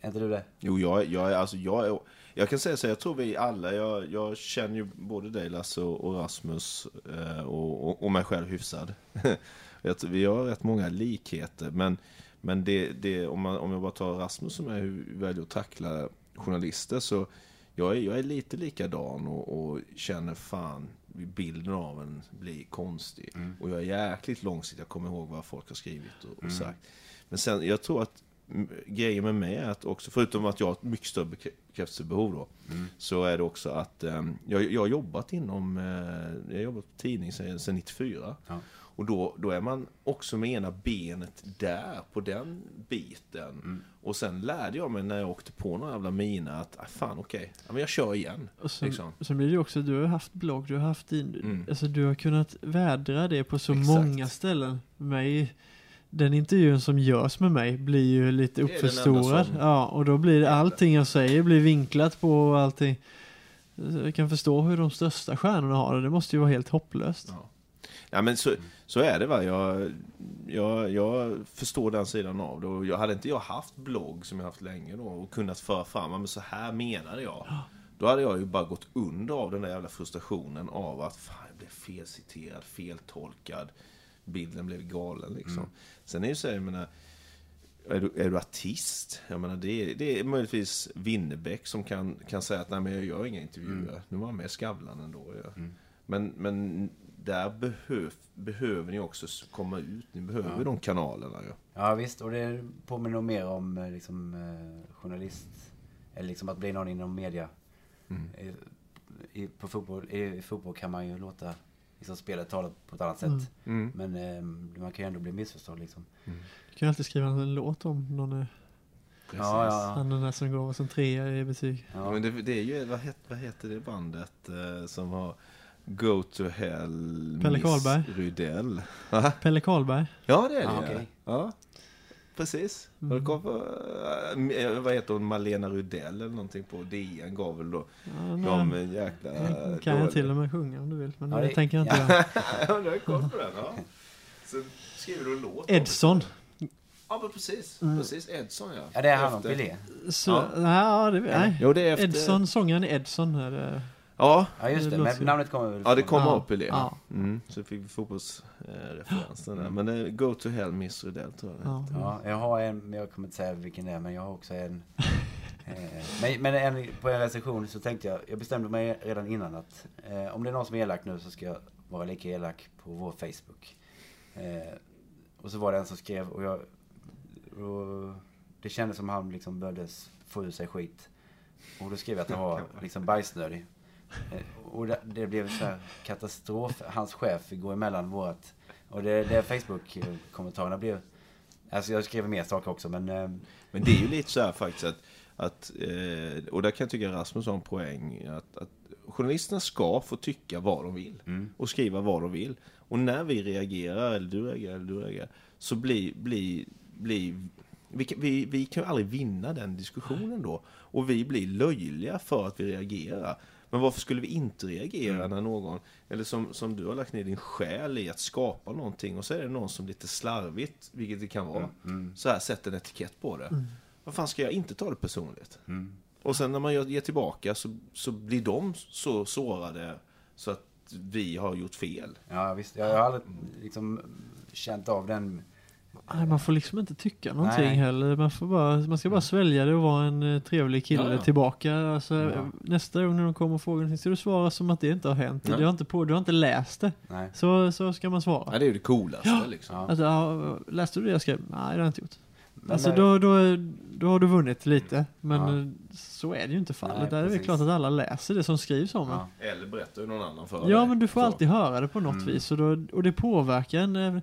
Är inte du det? Jo, jag, jag är alltså, jag är, jag kan säga så, jag tror vi alla, jag, jag känner ju både dig Lasse och, Rasmus eh, och, och, och mig själv hyfsad. vi har rätt många likheter, men, men det, det, om, man, om jag bara tar Rasmus som är hur vi väljer att tackla journalister så jag är, jag är lite likadan och, och känner fan, bilden av en blir konstig. Mm. Och jag är jäkligt långsiktig, jag kommer ihåg vad folk har skrivit och, och Mm. sagt. Men sen, jag tror att mm, grejen med mig är att också, förutom att jag har ett mycket större bekrä- bekräftelsebehov då, Mm. så är det också att eh, jag, jag har jobbat inom, eh, jag har jobbat på tidning sedan, sedan 94. Ja. Och då, då är man också med ena benet där, på den biten. Mm. Och sen lärde jag mig när jag åkte på några jävla mina att, ah, fan okej, ja, men jag kör igen. Och sen, Liksom. sen blir det ju också, du har haft blogg, du har haft din, Mm. alltså du har kunnat vädra det på så Exakt. många ställen. Mig, den intervjun som görs med mig blir ju lite uppförstorad. Ja, och då blir allting jag säger blir vinklat på allting. Jag kan förstå hur de största stjärnorna har det, det måste ju vara helt hopplöst. Ja. Ja men så, så är det va. Jag, jag, jag förstår den sidan av det. Och jag, hade inte jag haft blogg som jag haft länge då och kunnat föra fram, men så här menade jag. Då hade jag ju bara gått under av den där jävla frustrationen av att fan, jag blev felciterad, feltolkad. Bilden blev galen liksom. Sen är det ju så här, jag menar, är du, är du artist? Jag menar, det, är, det är möjligtvis Winnerbäck som kan, kan säga att nej men jag gör inga intervjuer. Nu var han med i Skavlan ändå. Ja. Men, men där behöv, behöver ni också komma ut. Ni behöver Ja. de kanalerna. Ja. Ja, visst. Och det påminner nog mer om eh, liksom, eh, journalist. Eller liksom att bli någon inom media. Mm. I, i, på fotboll, I fotboll kan man ju låta liksom, spelet tala på ett annat sätt. Mm. Mm. Men eh, man kan ju ändå bli missförstådd liksom. Du kan alltid skriva en låt om någon är, Ja, ja. han den där som går som trea i betyg. Ja, men det, det är ju, vad heter, vad heter det bandet eh, som har Go to Hell Pelle Miss Karlberg. Rydell? Pelle Karlberg. Ja, det är det. Ah, okej. Ja, precis. Mm. Det kom, eh, vad heter hon? Malena Rydell eller någonting på DN gav väl då Ja, de eh, jäkla... kan jag till och med sjunga om du vill, men Ja, det, det- tänker jag inte ja. göra. ja, du har koll på den. Ja. Sen skriver du en låt. Edson. Ja, men precis. Mm. Precis, Edson ja. ja, det är han och Efter- Pelé. Så, Ja. ja, det, nej. Jo, det är efter... Edson, sångaren Edson är det. Ja, Ja, just Det Men namnet kommer väl ja det kommer Ja. upp i det. Ja. Mm. Så fick vi fotbollsreferensen där. Men det Go to Hell Miss Rydell tror jag Ja. Ja, jag har en, men jag kommer inte säga vilken det är, men jag har också en. Eh, men men en, på en recension så tänkte jag, jag bestämde mig redan innan att eh, om det är någon som är elak nu så ska jag vara lika elak på vår Facebook. Eh, och så var det en som skrev och jag, och det kändes som han liksom behövde få ur sig skit. Och då skrev jag att han var liksom bajsnödig. Eh, och det, blev så här katastrof. Hans chef fick gå emellan vårat. Och det, det Facebook-kommentarerna blev Alltså jag skrev mer saker också men... Eh... Men det är ju lite så här faktiskt att, att eh, och där kan jag tycka Rasmus har en poäng, att, att journalisterna ska få tycka vad de vill. Mm. Och skriva vad de vill. Och när vi reagerar, eller du reagerar, eller du reagerar, så blir, blir, blir vi, vi, vi kan ju aldrig vinna den diskussionen då. Och vi blir löjliga för att vi reagerar. Men varför skulle vi inte reagera mm. när någon, eller som, som du har lagt ner din själ i att skapa någonting och så är det någon som lite slarvigt, vilket det kan vara, mm. mm. så här sätter en etikett på det. Mm. Vad fan ska jag inte ta det personligt? Mm. Och sen när man ger tillbaka så, så blir de så sårade så att vi har gjort fel. Ja visst, jag har aldrig liksom känt av den Nej, man får liksom inte tycka någonting Nej. heller. Man, får bara, man ska bara svälja det och vara en uh, trevlig kille ja, ja. tillbaka. Alltså, ja. Nästa gång när de kommer och frågar någonting ska du svara som att det inte har hänt. Du har inte, på, du har inte läst det. Nej. Så, så ska man svara. Ja, det är ju det coolaste. Liksom. Alltså, läste du det jag skrev? Nej, det har jag inte gjort. Alltså då, då, då har du vunnit lite. Men ja. så är det ju inte fallet. Nej, Där är det klart att alla läser det som skrivs om ja. Eller berättar ju någon annan för dig. Ja, men du får så. alltid höra det på något mm. vis. Och, då, och det påverkar en.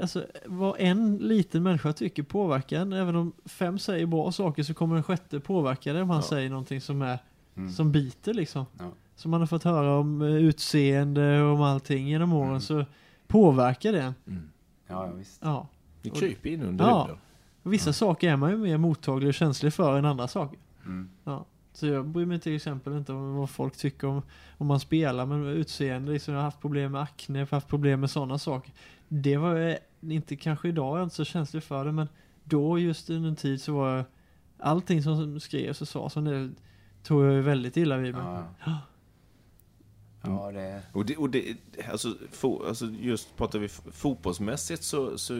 Alltså, vad en liten människa tycker påverkar en. Även om fem säger bra saker så kommer en sjätte påverka det om han ja. säger någonting som är mm. som biter liksom. Ja. Som man har fått höra om eh, utseende och om allting genom åren mm. så påverkar det. Mm. Ja, visst. Ja. Det kryper in under ja. huden. Vissa saker är man ju mer mottaglig och känslig för än andra saker. Mm. Ja. Så jag bryr mig till exempel inte om vad folk tycker om, om man spelar, men utseende, liksom, jag har haft problem med akne, jag har haft problem med sådana saker. Det var jag inte, kanske idag är jag inte så känslig för det, men då just under en tid så var jag, allting som skrevs och sades, det tog jag väldigt illa vid mig. Ja. Ja, det... Och, det, och det, alltså, fo, alltså just pratar vi fotbollsmässigt så, så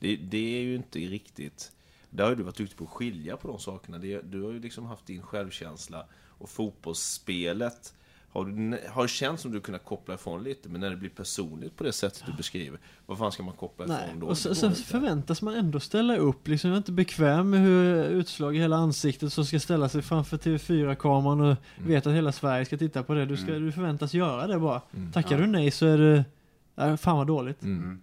det, det är ju inte riktigt... Där har du varit duktig på att skilja på de sakerna. Det, du har ju liksom haft din självkänsla och fotbollsspelet har, du, har känt som du kunnat koppla ifrån lite, men när det blir personligt på det sättet du beskriver, vad fan ska man koppla ifrån Nej, då? Och så, så förväntas man ändå ställa upp, liksom jag är inte bekväm med hur utslag i hela ansiktet som ska ställa sig framför TV4-kameran och mm. vet att hela Sverige ska titta på det. Du, ska, mm. du förväntas göra det bara. Mm. Tackar ja. du nej så är det, äh, fan vad dåligt. Mm.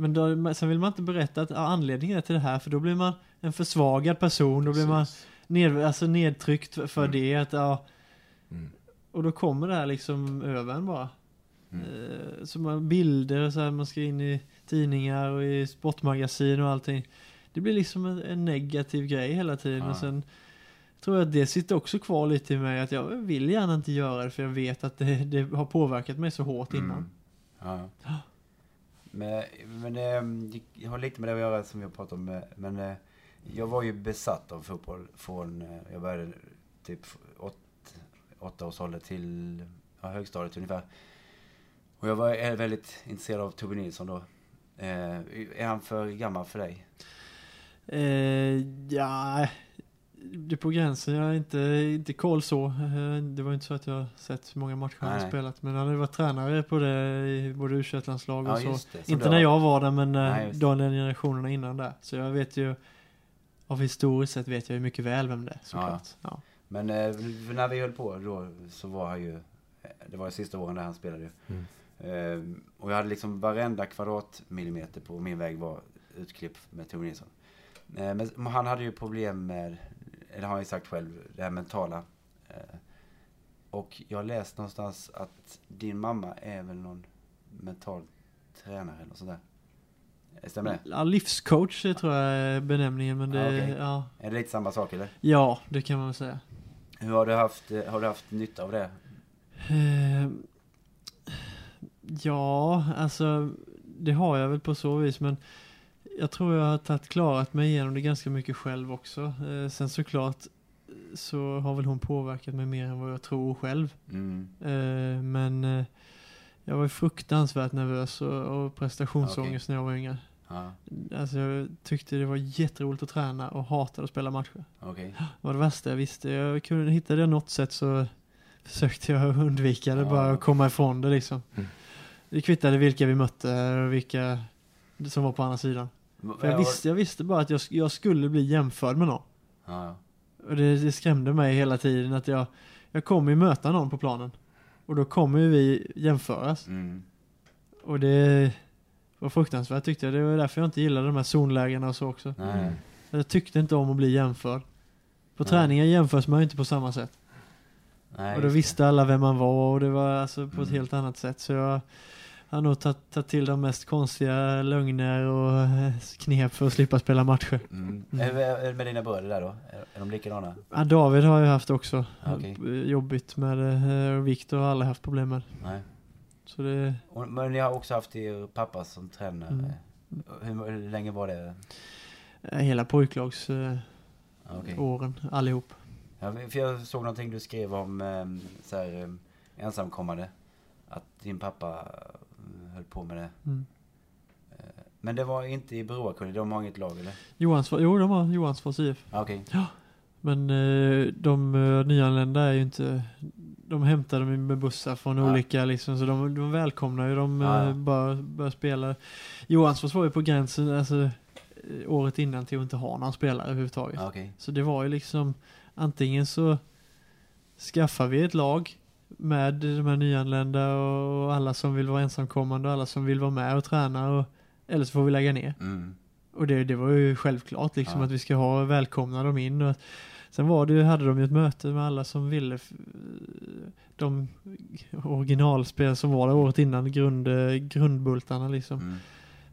Men då, sen vill man inte berätta att anledningen är till det här, för då blir man en försvagad person, då blir man ned, alltså nedtryckt för, mm. det. Att, ja, mm. Och då kommer det här liksom över en bara. Mm. Eh, så man, bilder, så här, man ska in i tidningar och i sportmagasin och allting. Det blir liksom en, en negativ grej hela tiden. Ja. Och sen tror jag att det sitter också kvar lite i mig, att jag vill gärna inte göra det, för jag vet att det, det har påverkat mig så hårt innan. Mm. Men, men ehm, det har lite med det att göra som vi har pratat om. Eh, men eh, jag var ju besatt av fotboll från, eh, jag började typ åt, åtta års ålder till ja, högstadiet ungefär. Och jag var väldigt intresserad av Tobbe Nilsson då. är han för gammal för dig? Eh, ja, det är på gränsen. Jag har inte, inte koll så. Eh, det var inte så att jag sett hur många matcher han har spelat. Men han har ju varit tränare på det i både u och ja, så. så. Inte när jag var där men eh, Nej, de generationerna innan där. Så jag vet ju av historiskt sett vet jag ju mycket väl vem det är såklart. Ja. ja. Men eh, när vi höll på då så var han ju, det var ju sista åren där han spelade ju. Mm. Och jag hade liksom varenda kvadratmillimeter på min väg var utklipp med Tove Nilsson. Men han hade ju problem med eller har han ju sagt själv, det här mentala. Eh, och jag läst någonstans att din mamma är väl någon mental tränare eller något sånt där. Eh, stämmer det? Ja, livscoach tror jag är benämningen. Men det, ah, okay. ja. Är det lite samma sak eller? Ja, det kan man väl säga. Hur har du haft, eh, har du haft nytta av det? Ja, alltså det har jag väl på så vis. Men jag tror jag har tagit klarat mig igenom det ganska mycket själv också. Eh, sen såklart så har väl hon påverkat mig mer än vad jag tror själv. Mm. Eh, men eh, jag var fruktansvärt nervös och, och prestationsångest okay. när jag var yngre. Alltså jag tyckte det var jätteroligt att träna och hatade att spela matcher. Okay. Det var det värsta jag visste. Jag kunde hitta det något sätt så försökte jag undvika det, ja. bara komma ifrån det liksom. Mm. Det kvittade vilka vi mötte och vilka som var på andra sidan. För jag, visste, jag visste bara att jag, jag skulle bli jämförd med någon. Ja. Och det, det skrämde mig hela tiden att jag, jag kommer ju möta någon på planen. Och då kommer ju vi jämföras. Mm. Och det var fruktansvärt tyckte jag. Det var därför jag inte gillade de här zonlägena och så också. Nej. Jag tyckte inte om att bli jämförd. På Nej. träningar jämförs man ju inte på samma sätt. Nej, och då visste alla vem man var och det var alltså på ett Mm. helt annat sätt. Så jag har nog tagit, tagit till de mest konstiga lögner och eh, knep för att slippa spela matcher. Mm. Mm. Är, med dina bröder där då? Är, de likadana? Ja, David har jag haft också. Eh, Jobbigt med det. och Viktor har aldrig haft problem med. Nej. Så det, Och, men ni har också haft er pappa som tränare. Mm. Hur, hur länge var det? eh, hela pojklagsåren, okej. åren, allihop. Ja, för jag såg någonting du skrev om så här, ensamkommande. Att din pappa eh, höll på med det. Mm. Eh, Men det var inte i Broakulla, de har inget lag eller? Johansfors, jo de har Johansfors IF. Ah, Okej. Men eh, de eh, nyanlända är ju inte... De hämtar dem med bussar från Ja. olika liksom, så de, de välkomnar ju dem Ja, ja. bara, bara spela. Johansfors var ju på gränsen, alltså året innan till att inte ha någon spelare överhuvudtaget. Okej. Så det var ju liksom antingen så skaffar vi ett lag med de här nyanlända och alla som vill vara ensamkommande och alla som vill vara med och träna och, eller så får vi lägga ner. Mm. Och det, det var ju självklart liksom Ja. att vi ska ha välkomna dem in. Och sen var det, hade de ju ett möte med alla som ville de originalspel som var det året innan, grund, grundbultarna liksom. Mm.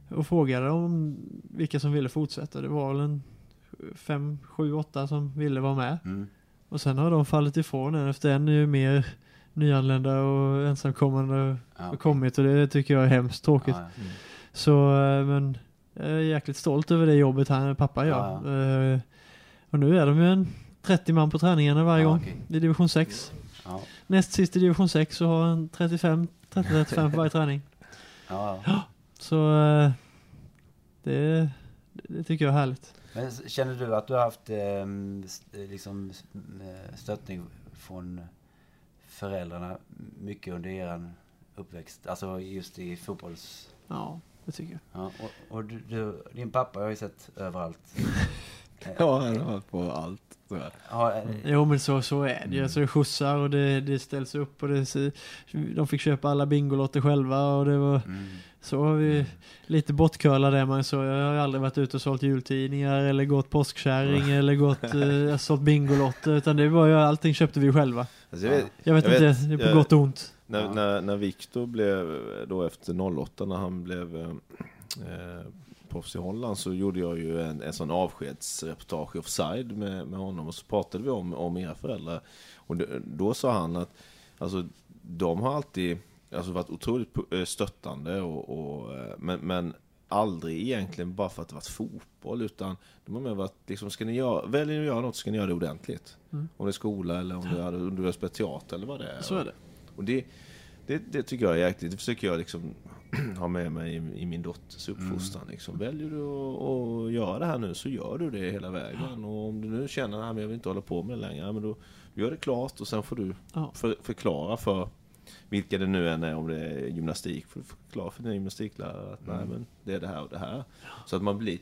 Och frågade om vilka som ville fortsätta. Det var väl en fem, sju, åtta som ville vara med. Mm. Och sen har de fallit ifrån en efter en är ju mer nyanlända och ensamkommande Ja, har kommit och det tycker jag är hemskt tråkigt. Ja, ja. Så, eh, men jag är jäkligt stolt över det jobbet han, pappa gör. Ja, Eh, Och nu är de ju en 30 man på träningarna varje Ja, gång okej. i division 6. Ja. Näst sist i division 6 så har han 35, 30-35 på varje träning. Ja, ja. Så eh, det, det tycker jag är härligt. Men känner du att du har haft ehm, eh, liksom stöttning från föräldrarna mycket under er uppväxt? Alltså just i fotbolls... Ja, det tycker jag. Ja, och och du, du, din pappa har jag ju sett överallt. Ja, han har varit på allt. Har, eh, Jo men så, så är det Mm. ju. Alltså det skjutsar och det, det ställs upp och det, de fick köpa alla Bingolotter själva och det var mm, så har vi lite bortcurlad är man så. Jag har aldrig varit ute och sålt jultidningar eller gått påskkärring eller gått eh, sålt Bingolotter utan det var ju allting köpte vi själva. Alltså, jag vet, Jag vet Jag inte, vet, det är på jag- gott och ont. När, Ja. när, när Viktor blev, då efter 08, när han blev eh, eh, proffs i Holland så gjorde jag ju en, en sån avskedsreportage offside med, med honom och så pratade vi om, om era föräldrar. Och då, då sa han att alltså, de har alltid alltså, varit otroligt eh, stöttande och, och, eh, men, men aldrig egentligen bara för att det varit fotboll utan de har mer varit liksom, ska ni göra, väljer ni att göra något ska ni göra det ordentligt. Mm. Om det är skola eller om det är, om du har spelat teater eller vad det är. Så är det. Och det, det, det tycker jag är jäkligt. Det försöker jag liksom ha med mig i, i min dotters uppfostran. Liksom. Väljer du att, göra det här nu så gör du det hela vägen. Och om du nu känner att jag vill inte hålla på med det längre, men då gör det klart och sen får du för, förklara för vilka det nu än är, om det är gymnastik, får du förklara för dina gymnastiklärare att nej men det är det här och det här. Så att man blir,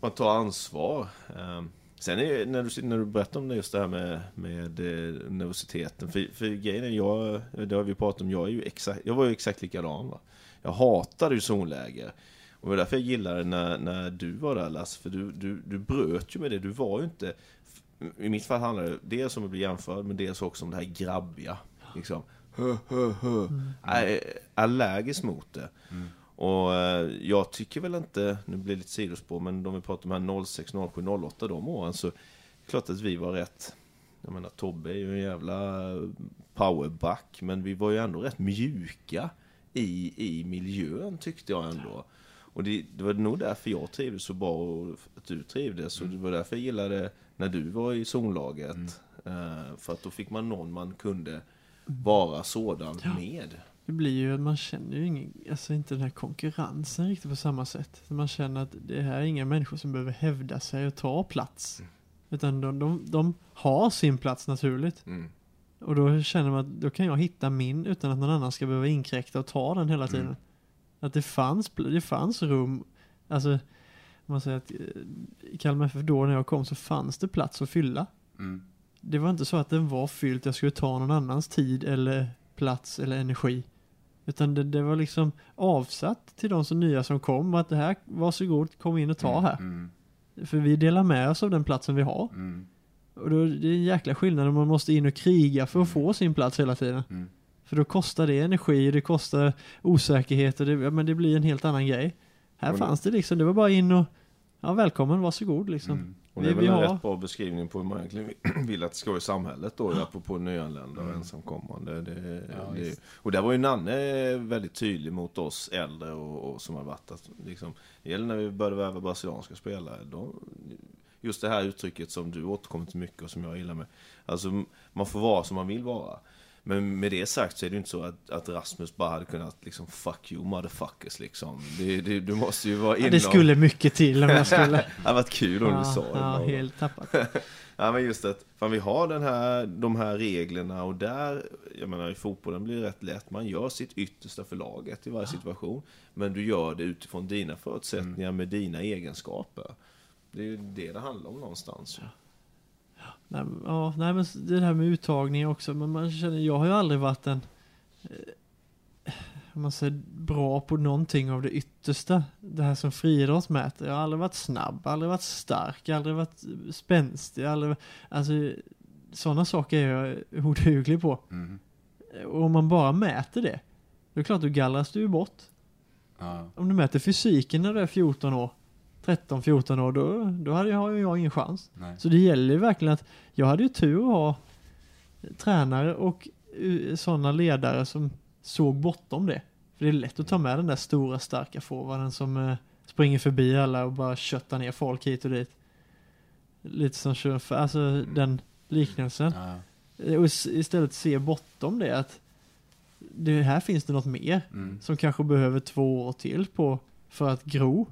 man tar ansvar. Ehm, Sen är, när, du, när du berättar om det, just det här med, med eh, nervositeten. För, för grejen är, jag, det har vi pratat om, jag, är ju exakt, jag var ju exakt likadan. Va? Jag hatade ju zonläger. Och det var därför jag gillade när, när du var där Lasse, för du, du, du bröt ju med det. Du var ju inte... I mitt fall handlar det dels om att bli jämförd, men dels också om det här grabbiga. Liksom. Hö, hö, allergisk mot det. Och eh, jag tycker väl inte, nu blir det lite sidospår, men de vi pratar om här 06, 07, 08, de åren, så klart att vi var rätt jag menar Tobbe är ju en jävla powerback men vi var ju ändå rätt mjuka i, i miljön tyckte jag ändå. Och det, det var nog därför jag trivdes så bra och att du trivdes. Och det var därför jag gillade när du var i zonlaget. Eh, för att då fick man någon man kunde vara sådan med. Det blir ju att man känner ju ingen, alltså inte den här konkurrensen riktigt på samma sätt. Man känner att det här är inga människor som behöver hävda sig och ta plats. Utan de, de, de har sin plats naturligt. Mm. Och då känner man att då kan jag hitta min utan att någon annan ska behöva inkräkta och ta den hela tiden. Mm. Att det fanns, det fanns rum, alltså om man säger att eh, i Kalmar FF då när jag kom så fanns det plats att fylla. Mm. Det var inte så att den var fylld, jag skulle ta någon annans tid eller plats eller energi. Utan det, det var liksom avsatt till de som nya som kom. Att det här, varsågod, kom in och ta här. Mm. För vi delar med oss av den platsen vi har. Mm. Och då, det är en jäkla skillnad om man måste in och kriga för att få sin plats hela tiden. Mm. För då kostar det energi, det kostar osäkerhet och det, ja, men det blir en helt annan grej. Här fanns det liksom, det var bara in och, ja välkommen, varsågod liksom. Mm. Och det är väl en rätt bra beskrivning på hur man egentligen vill att det ska vara i samhället då, apropå nyanlända och Mm. ensamkommande. Det, Ja, det, och där var ju Nanne väldigt tydlig mot oss äldre och, och som har varit att liksom, det gäller när vi började värva brasilianska spelare. Då, just det här uttrycket som du återkommer till mycket och som jag gillar med. Alltså man får vara som man vill vara. Men med det sagt så är det ju inte så att, att Rasmus bara hade kunnat liksom fuck you motherfuckers liksom. Det, det, du måste ju vara Ja, inne det skulle mycket till om jag skulle... Det hade varit kul om du sa det. ja, helt tappat. Ja men just att, fan vi har den här, de här reglerna och där, jag menar i fotbollen blir det rätt lätt, man gör sitt yttersta för laget i varje situation. Men du gör det utifrån dina förutsättningar med dina egenskaper. Det är ju det det handlar om någonstans. ju. Nej, ja, nej men det här med uttagning också, men man känner, jag har ju aldrig varit en, eh, man säger bra på någonting av det yttersta. Det här som friidrott mäter. Jag har aldrig varit snabb, aldrig varit stark, aldrig varit spänstig, aldrig, alltså sådana saker är jag oduglig på. Mm. Och om man bara mäter det, då är det klart du gallras du ju bort. Ja. Om du mäter fysiken när du är 14 år, 13-14 år, då, då hade jag, jag ingen chans. Nej. Så det gäller ju verkligen att, jag hade ju tur att ha tränare och sådana ledare som såg bortom det. För det är lätt att ta med den där stora starka forwarden som eh, springer förbi alla och bara köttar ner folk hit och dit. Lite som för, alltså den liknelsen. Ja. Eh, Och is- istället se bortom det att det här finns det något mer Mm. som kanske behöver två år till på för att gro.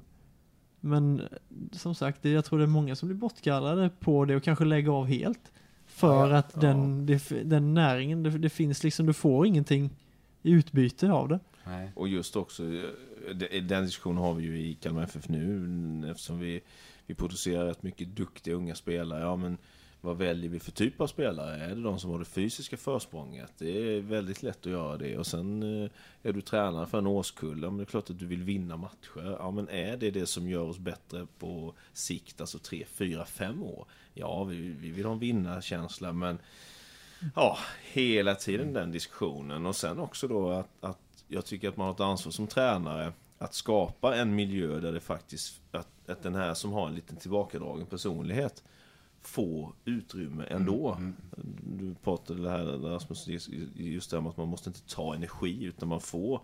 Men eh, som sagt, det, jag tror det är många som blir bortgallrade på det och kanske lägger av helt. För Ja, att den, det, f- den näringen, det, det finns liksom, du får ingenting i utbyte av det. Nej. Och just också, eh, det- den diskussionen har vi ju i Kalmar FF nu eftersom vi, vi producerar rätt mycket duktiga unga spelare. Ja men vad väljer vi för typ av spelare? Är det de som har det fysiska försprånget? Det är väldigt lätt att göra det. Och sen eh, är du tränare för en årskull. Ja, men det är klart att du vill vinna matcher. Ja men är det det som gör oss bättre på sikt, alltså 3, 4, 5 år? Ja, vi, vi vill ha en vinnarkänsla men Ja, hela tiden den diskussionen. Och sen också då att, att jag tycker att man har ett ansvar som tränare att skapa en miljö där det faktiskt, att, att den här som har en liten tillbakadragen personlighet får utrymme ändå. Du pratade det här Rasmus, just det här med att man måste inte ta energi utan man får.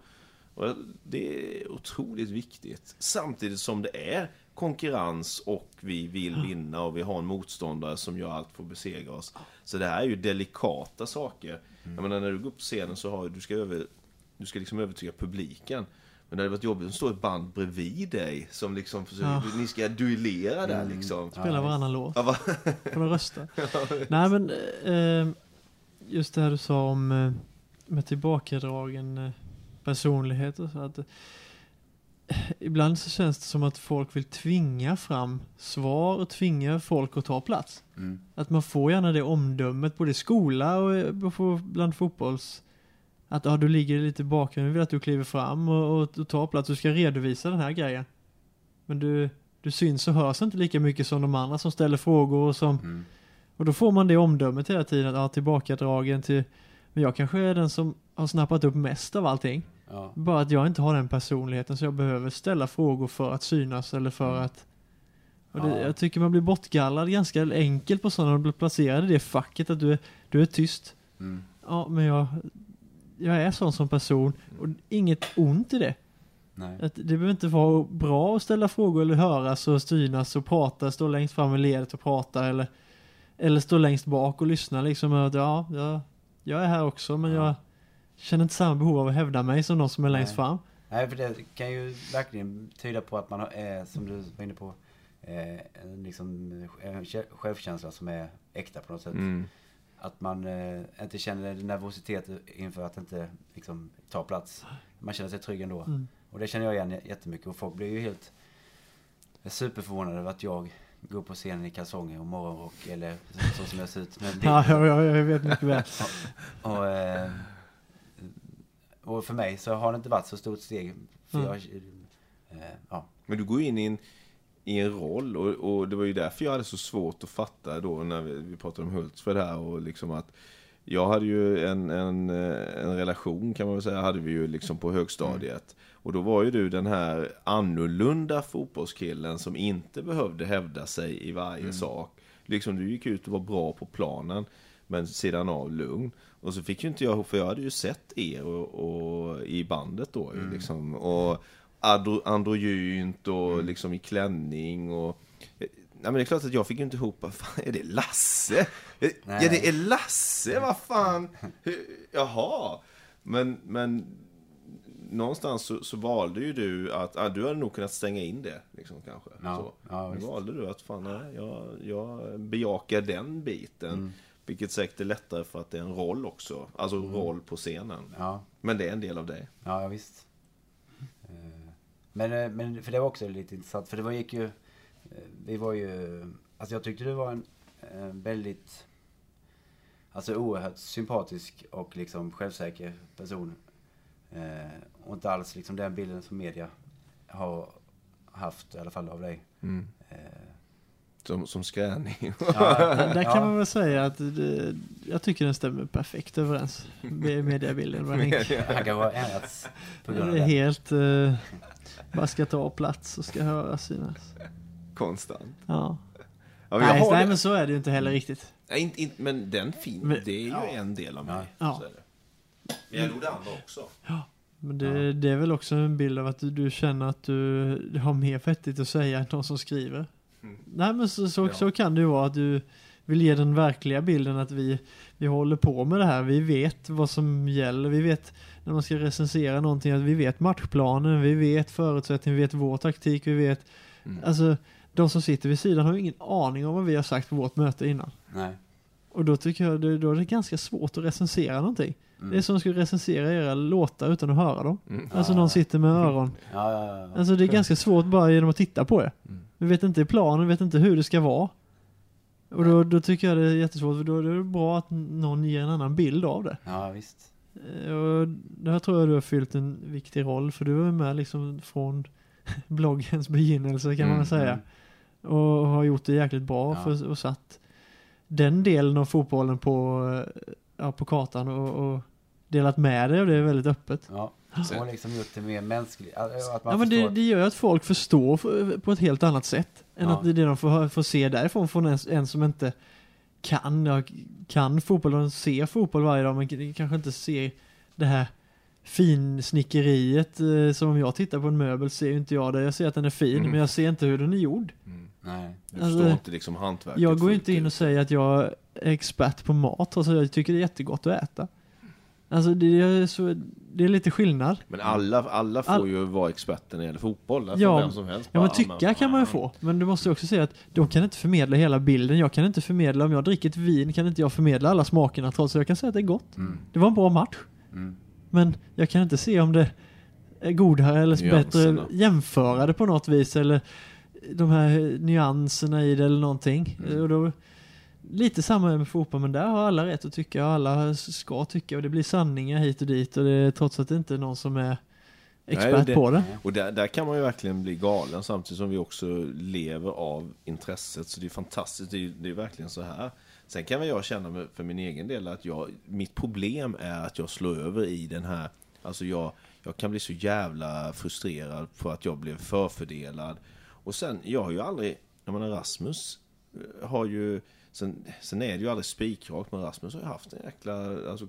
Och det är otroligt viktigt. Samtidigt som det är konkurrens och vi vill vinna och vi har en motståndare som gör allt för att besegra oss. Så det här är ju delikata saker. Jag menar när du går upp på scenen så har du ska, över, du ska liksom övertyga publiken. Men det hade varit jobbigt att stå ett band bredvid dig som liksom försöker, Ja. ni ska duellera där liksom. Spela Ja, varannan låt. Ja, va? Får de rösta? Nej men, eh, just det här du sa om eh, med tillbakadragen eh, personlighet och så att eh, Ibland så känns det som att folk vill tvinga fram svar och tvinga folk att ta plats. Mm. Att man får gärna det omdömet både i skola och bland fotbolls... Att ja, du ligger lite i bakgrunden, vi vill att du kliver fram och, och, och tar plats. Du ska redovisa den här grejen. Men du, du syns och hörs inte lika mycket som de andra som ställer frågor och som... Mm. Och då får man det omdömet hela tiden, att ja, tillbakadragen till... Men jag kanske är den som har snappat upp mest av allting. Ja. Bara att jag inte har den personligheten så jag behöver ställa frågor för att synas eller för Mm. att... Det, Ja. Jag tycker man blir bortgallrad ganska enkelt på sådana, man blir placerad i det facket att du är, du är tyst. Mm. Ja, men jag, jag är sån som person och inget ont i det. Nej. Att det behöver inte vara bra att ställa frågor eller höras och synas och prata, stå längst fram i ledet och prata eller, eller stå längst bak och lyssna liksom. Att, ja, jag, jag är här också men Ja. jag känner inte samma behov av att hävda mig som de som är längst Nej. fram. Nej, för det kan ju verkligen tyda på att man har, eh, som du var inne på, eh, en liksom, en kä- självkänsla som är äkta på något sätt. Mm. Att man eh, inte känner nervositet inför att inte liksom, ta plats. Man känner sig trygg ändå. Mm. Och det känner jag igen jättemycket. Och folk blir ju helt superförvånade över att jag går på scenen i kalsonger och morgonrock eller så, så som jag ser ut. Men det, Ja, ja, ja, jag vet mycket väl. och, eh, och för mig så har det inte varit så stort steg. För Mm. jag, eh, ja. Men du går in i en, i en roll och, och det var ju därför jag hade så svårt att fatta då när vi, vi pratade om Hultsfred här och liksom att jag hade ju en, en, en relation kan man väl säga, hade vi ju liksom på högstadiet. Och då var ju du den här annorlunda fotbollskillen som inte behövde hävda sig i varje sak. Liksom du gick ut och var bra på planen, men sidan av lugn. Och så fick ju inte jag, för jag hade ju sett er och, och i bandet då ju liksom. Och androgynt och liksom i klänning och... Nej men det är klart att jag fick inte ihop, vad fan är det Lasse? Ja Nej. det är Lasse, vad fan? Jaha. Men, men någonstans så, så valde ju du att, ah, du hade nog kunnat stänga in det liksom kanske. Ja, så. ja, Nu valde du att fan, nej, jag, jag bejakar den biten. Mm. Vilket säkert är lättare för att det är en roll också. Alltså roll på scenen. Ja, Men det är en del av dig. ja, ja visst. Eh, Men, eh, men för det var också lite intressant. För det var, gick ju... eh, Vi var ju... Alltså jag tyckte du var en, en väldigt... Alltså oerhört sympatisk och liksom självsäker person. Eh, och inte alls liksom den bilden som media har haft i alla fall av dig. Eh, Som, som skräning. ja, Där ja, kan man väl säga att det, jag tycker den stämmer perfekt överens med mediabilden. Han kanske har ändrats på grund av Det helt... Uh, bara ska ta plats och ska höra synas. Konstant. Ja. Ja, nej, har nej men så är det ju inte heller riktigt. Nej, inte, inte, men den fin, Men- det är ju ja. en del av mig. Ja. Så. Men jag gjorde andra också. Men det, det är väl också en bild av att du, du känner att du har mer vettigt att säga än de som skriver. Mm. Nej men så, så, Ja. så kan det ju vara att du vill ge den verkliga bilden att vi, vi håller på med det här. Vi vet vad som gäller. Vi vet när man ska recensera någonting att vi vet matchplanen, vi vet förutsättningar, vi vet vår taktik, vi vet Mm. Alltså de som sitter vid sidan har ju ingen aning om vad vi har sagt på vårt möte innan. Nej. Och då tycker jag det, då är det ganska svårt att recensera någonting. Mm. Det är som att skulle recensera era låtar utan att höra dem. Mm. Alltså Ja. någon sitter med öron. Ja, ja, ja. Alltså det är ganska svårt bara genom att titta på det. Mm. Vi vet inte planen, vi vet inte hur det ska vara. Och då, då tycker jag det är jättesvårt, för då är det bra att någon ger en annan bild av det. ja, visst. Eh, Och där tror jag du har fyllt en viktig roll, för du var med liksom från bloggens begynnelse kan man Mm, väl säga. mm. Och har gjort det jäkligt bra Ja. för, och satt den delen av fotbollen på, eh, ja, på kartan och, och delat med dig och det är väldigt öppet. Ja, Sen- och liksom gjort det mer mänskligt. Att man Ja men det, det gör att folk förstår på ett helt annat sätt. Än Ja. att det det de får, får se därifrån från en, en som inte kan, ja, kan fotboll och ser fotboll varje dag men kanske inte ser det här finsnickeriet. Eh, som om jag tittar på en möbel ser ju inte jag det. Jag ser att den är fin Mm. men jag ser inte hur den är gjord. Mm. Nej. Du Alltså, förstår inte liksom hantverket Jag går inte in och säger att jag är expert på mat. Alltså jag tycker det är jättegott att äta. Alltså det är, så, det är lite skillnad. Men alla, alla får All- ju vara experter när det gäller fotboll. Där får Ja, vem som helst Ja men tycka kan man ju få. Men du måste också säga att de kan inte förmedla hela bilden. Jag kan inte förmedla, om jag dricker ett vin kan inte jag förmedla alla smakerna trots att jag kan säga att det är gott. Mm. Det var en bra match. Mm. Men jag kan inte se om det är godare eller bättre, Nyanserna. jämföra det på något vis eller de här nyanserna i det eller någonting. Mm. Och då, lite samma med fotboll men där har alla rätt att tycka och alla ska tycka och det blir sanningar hit och dit och det är trots att det inte är någon som är expert det- på det. Och där, där kan man ju verkligen bli galen samtidigt som vi också lever av intresset. Så det är fantastiskt, det är, det är verkligen så här. Sen kan väl jag känna för min egen del att jag, mitt problem är att jag slår över i den här, alltså jag, jag kan bli så jävla frustrerad för att jag blev förfördelad. Och sen, jag har ju aldrig, jag menar Rasmus eh, har ju, sen, sen är det ju aldrig spikrakt men Rasmus har ju haft en jäkla, alltså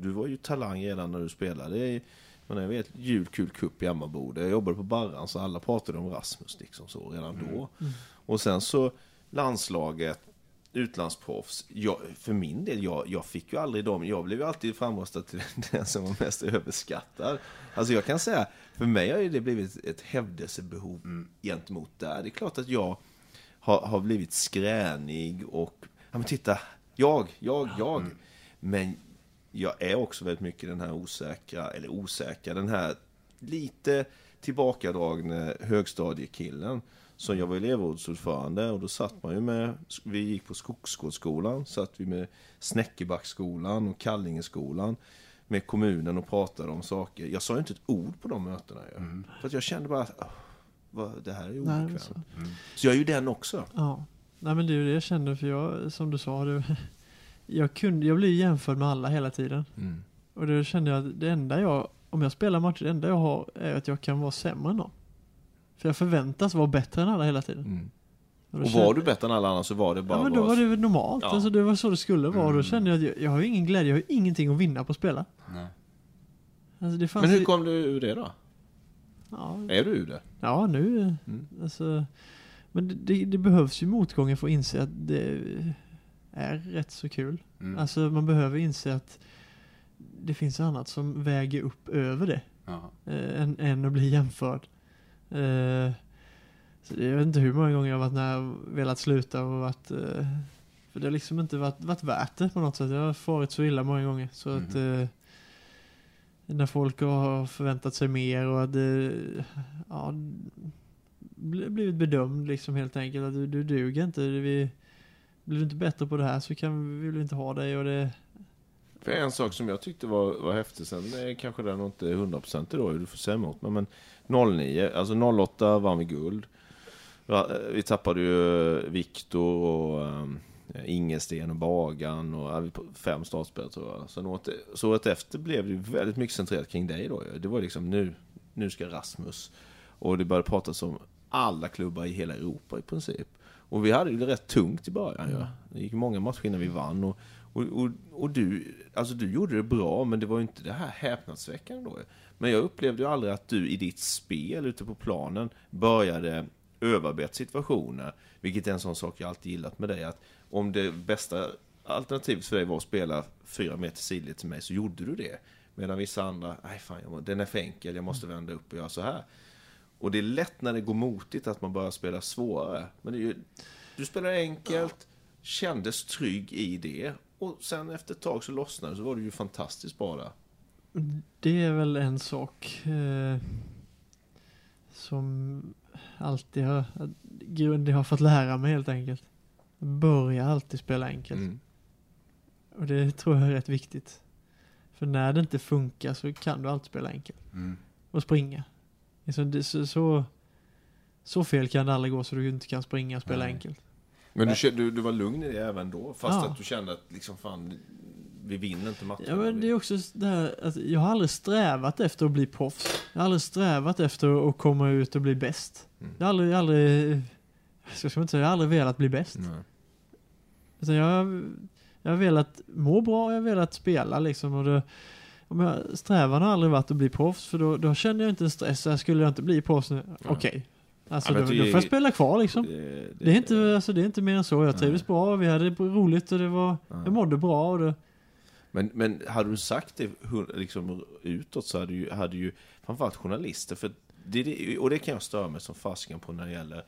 du var ju talang redan när du spelade i men jag vet, julkul cup i Emmaboda. Jag jobbade på Barran så alla pratade om Rasmus liksom så redan då. Och sen så landslaget, utlandsproffs. Jag, för min del, jag, jag fick ju aldrig dem. Jag blev ju alltid framröstad till den som var mest överskattad. Alltså jag kan säga, för mig har ju det blivit ett hävdelsebehov gentemot där. Det är klart att jag har, har blivit skränig och, ja men titta, jag, jag, jag. Men jag är också väldigt mycket den här osäkra, eller osäkra, den här lite tillbakadragne högstadiekillen. Så jag var elevrådsordförande och då satt man ju med, vi gick på Skogsgårdsskolan, satt vi med Snäckebacksskolan och Kallingeskolan. med kommunen och pratade om saker. Jag sa ju inte ett ord på de mötena. ju. Mm. För att jag kände bara att "Åh, vad, det här är ju Nej, obekvämt. så. Så. Mm. jag är ju den också. Ja. Nej men det är ju det jag kände för jag, som du sa, det, jag, kunde, jag blir jämförd med alla hela tiden. Mm. Och då kände jag att det enda jag, om jag spelar matcher, det enda jag har är att jag kan vara sämre än någon. För jag förväntas vara bättre än alla hela tiden. Mm. Och kände- var du bättre än alla andra så var det bara Ja men då var det väl normalt, Ja. alltså det var så det skulle vara. Och Mm. då kände jag att jag, jag har ju ingen glädje, jag har ju ingenting att vinna på att spela. Nej. Alltså det fanns Men hur ju- kom du ur det då? Ja, Är du ur det? ja, nu, Mm. alltså. Men det, det, det behövs ju motgångar för att inse att det är rätt så kul. Mm. Alltså man behöver inse att det finns annat som väger upp över det. Eh, än, än att bli jämförd. Eh, så jag vet inte hur många gånger jag har varit nära och velat sluta och varit eh, För det har liksom inte varit, varit värt det på något sätt. Jag har farit så illa många gånger. Så att eh, när folk har förväntat sig mer och att Ja Blivit bedömd liksom helt enkelt. Att du, du duger inte. Vi, blir du inte bättre på det här så kan vi, vill vi inte ha dig och det För en sak som jag tyckte var, var häftig, sen är kanske den inte 100% då, du får säga emot mig, men 09, alltså 08 vann vi guld. Vi tappade ju Viktor och um, Ingesten och Bagan och ja, fem startspel tror jag. Sen året, så året efter blev det väldigt mycket centrerat kring dig då. Det var liksom nu, nu ska Rasmus. Och det började pratas om alla klubbar i hela Europa i princip. Och vi hade det rätt tungt i början ju. Det gick många matcher innan vi vann. Och, och, och, och du, alltså du gjorde det bra, men det var ju inte det här häpnadsväckande då. Men jag upplevde ju aldrig att du i ditt spel ute på planen började överarbeta situationer. Vilket är en sån sak jag alltid gillat med dig. Att om det bästa alternativet för dig var att spela fyra meter sidled till mig så gjorde du det. Medan vissa andra, nej fan, jag må- den är för enkel, jag måste vända upp och göra så här. Och det är lätt när det går motigt att man börjar spela svårare. Men det är ju, du spelar enkelt, kändes trygg i det. Och sen efter ett tag så lossnade det, så var du ju fantastiskt bra där. Det är väl en sak eh, som alltid har, grund jag har fått lära mig helt enkelt. Börja alltid spela enkelt. Mm. Och det tror jag är rätt viktigt. För när det inte funkar så kan du alltid spela enkelt. Mm. Och springa. Så, så, så fel kan det aldrig gå så du inte kan springa och spela Nej. enkelt. Men du, du, du var lugn i det även då? Fast Ja. att du kände att liksom fan, vi vinner inte matchen. Ja men det är också det här att jag har aldrig strävat efter att bli proffs. Jag har aldrig strävat efter att komma ut och bli bäst. Mm. Jag har aldrig, aldrig, ska jag inte säga, jag har aldrig velat bli bäst. Nej. Utan jag, har- jag har velat må bra, jag har velat spela liksom. Och det, jag, strävan har aldrig varit att bli proffs, för då, då känner jag inte en stress. Så här, skulle jag inte bli proffs nu, okej. Alltså Ja, då, det- då får jag spela kvar liksom. Det, Det är, inte, alltså, det är inte mer än så. Jag trivdes bra, vi hade roligt och det var, Ja. jag mådde bra. Och det, Men, men hade du sagt det liksom utåt så hade ju, hade ju framförallt journalister, för det, det, och det kan jag störa mig som fasiken på när det gäller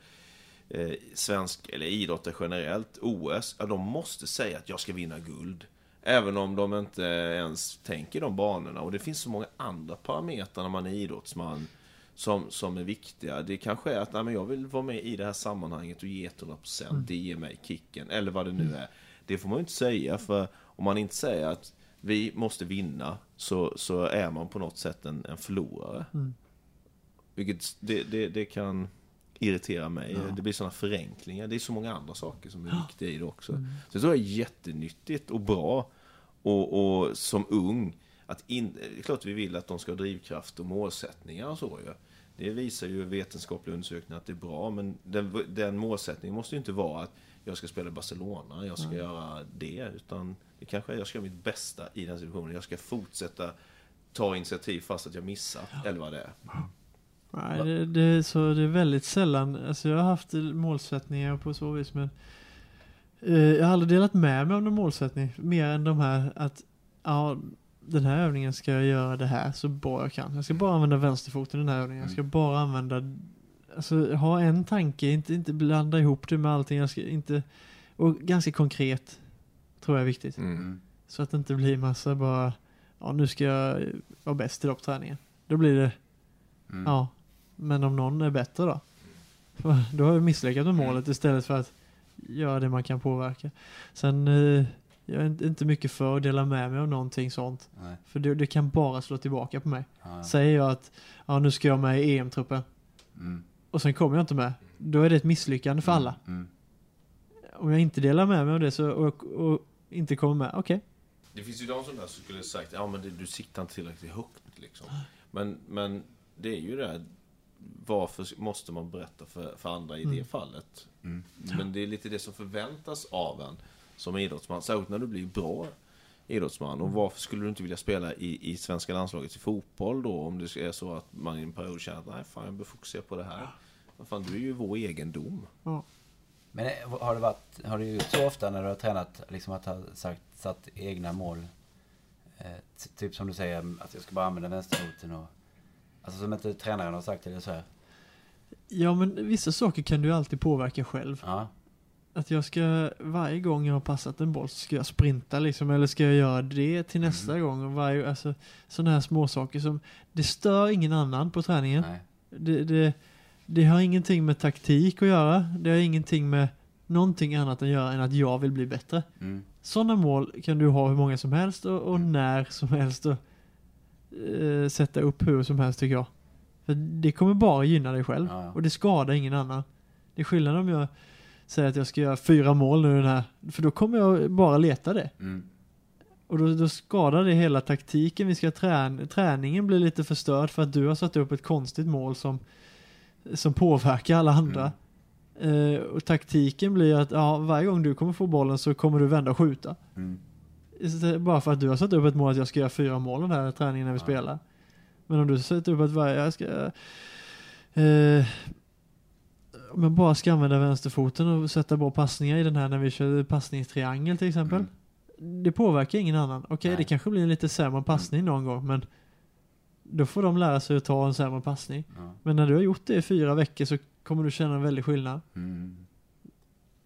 eh, svensk, eller idrotter generellt, OS, ja, de måste säga att jag ska vinna guld. Även om de inte ens tänker de banorna. Och det finns så många andra parametrar när man är idrottsman som, som är viktiga. Det kanske är att nej, men jag vill vara med i det här sammanhanget och ge 100%, det ger mig kicken, eller vad det nu är. Det får man ju inte säga, för om man inte säger att vi måste vinna, så, så är man på något sätt en, en förlorare. Mm. Vilket det, det, det kan irritera mig. Det blir sådana förenklingar. Det är så många andra saker som är viktiga i det också. Mm. Så jag tror det är jättenyttigt och bra. Och, och som ung, att in, det är klart vi vill att de ska ha drivkraft och målsättningar och så ju. Det visar ju vetenskapliga undersökningar att det är bra, men den, den målsättningen måste ju inte vara att jag ska spela Barcelona, jag ska göra det, utan det kanske är jag ska göra mitt bästa i den situationen. Jag ska fortsätta ta initiativ fast att jag missat, eller vad det är. Nej, det, det, är så, det är väldigt sällan, alltså jag har haft målsättningar på så vis men eh, jag har aldrig delat med mig av någon målsättning mer än de här att ja, den här övningen ska jag göra det här så bra jag kan. Jag ska bara använda vänsterfoten i den här övningen. Jag ska bara använda, alltså ha en tanke, inte, inte blanda ihop det med allting. Jag ska inte, och ganska konkret tror jag är viktigt. Mm. Så att det inte blir massa bara, ja nu ska jag vara bäst i loppträningen. Då blir det Mm. Ja, men om någon är bättre då? För Då har vi misslyckats med målet istället för att göra det man kan påverka. Sen, eh, Jag är inte- mycket för att dela med mig av någonting sånt. Nej. För det, det kan bara slå tillbaka på mig. Ja. Säger jag att ja, nu ska jag med i EM-truppen Mm. och sen kommer jag inte med. Då är det ett misslyckande för alla. Mm. Om jag inte delar med mig av det så, och, och inte kommer med, okej. Det finns ju de som där skulle sagt ja men det, du siktar inte tillräckligt högt liksom. Men, men det är ju det här, varför måste man berätta för, för andra i det fallet? Mm. Men det är lite det som förväntas av en som idrottsman, särskilt när du blir bra idrottsman. Och varför skulle du inte vilja spela i, i svenska landslaget i fotboll då? Om det är så att man i en period känner att nej fan jag bör fokusera på det här. Vad fan, du är ju vår egendom. Ja. Men eh, har det varit, har du gjort så ofta när du har tränat, liksom att ha sagt, satt egna mål? Eh, typ som du säger, att jag ska bara använda vänsterfoten och... Alltså som inte tränaren har sagt eller så här. ja, men vissa saker kan du alltid påverka själv. Ja. Att jag ska, varje gång jag har passat en boll så ska jag sprinta liksom, eller ska jag göra det till nästa Mm. gång? Och varje, alltså, sådana här små saker som, det stör ingen annan på träningen. Det, det, det har ingenting med taktik att göra. Det har ingenting med någonting annat att göra än att jag vill bli bättre. Mm. Sådana mål kan du ha hur många som helst och, och när som helst och eh, sätta upp hur som helst tycker jag. För det kommer bara gynna dig själv Ja, ja. och det skadar ingen annan. Det är skillnad om jag säger att jag ska göra fyra mål nu den här, för då kommer jag bara leta det. Mm. Och då, då skadar det hela taktiken. Vi ska träna, träningen blir lite förstörd för att du har satt upp ett konstigt mål som, som påverkar alla andra. Eh, och taktiken blir att ja, varje gång du kommer få bollen så kommer du vända och skjuta. Mm. Bara för att du har satt upp ett mål att jag ska göra fyra mål den här träningen när vi Ja. spelar. Men om du sätter upp att varje, jag ska... Eh, om jag bara ska använda vänsterfoten och sätta bra passningar i den här när vi kör passningstriangel till exempel. Det påverkar ingen annan. Okej, Nej. det kanske blir en lite sämre passning någon gång, men då får de lära sig att ta en sämre passning. Ja. Men när du har gjort det i fyra veckor så kommer du känna en väldig skillnad. Mm.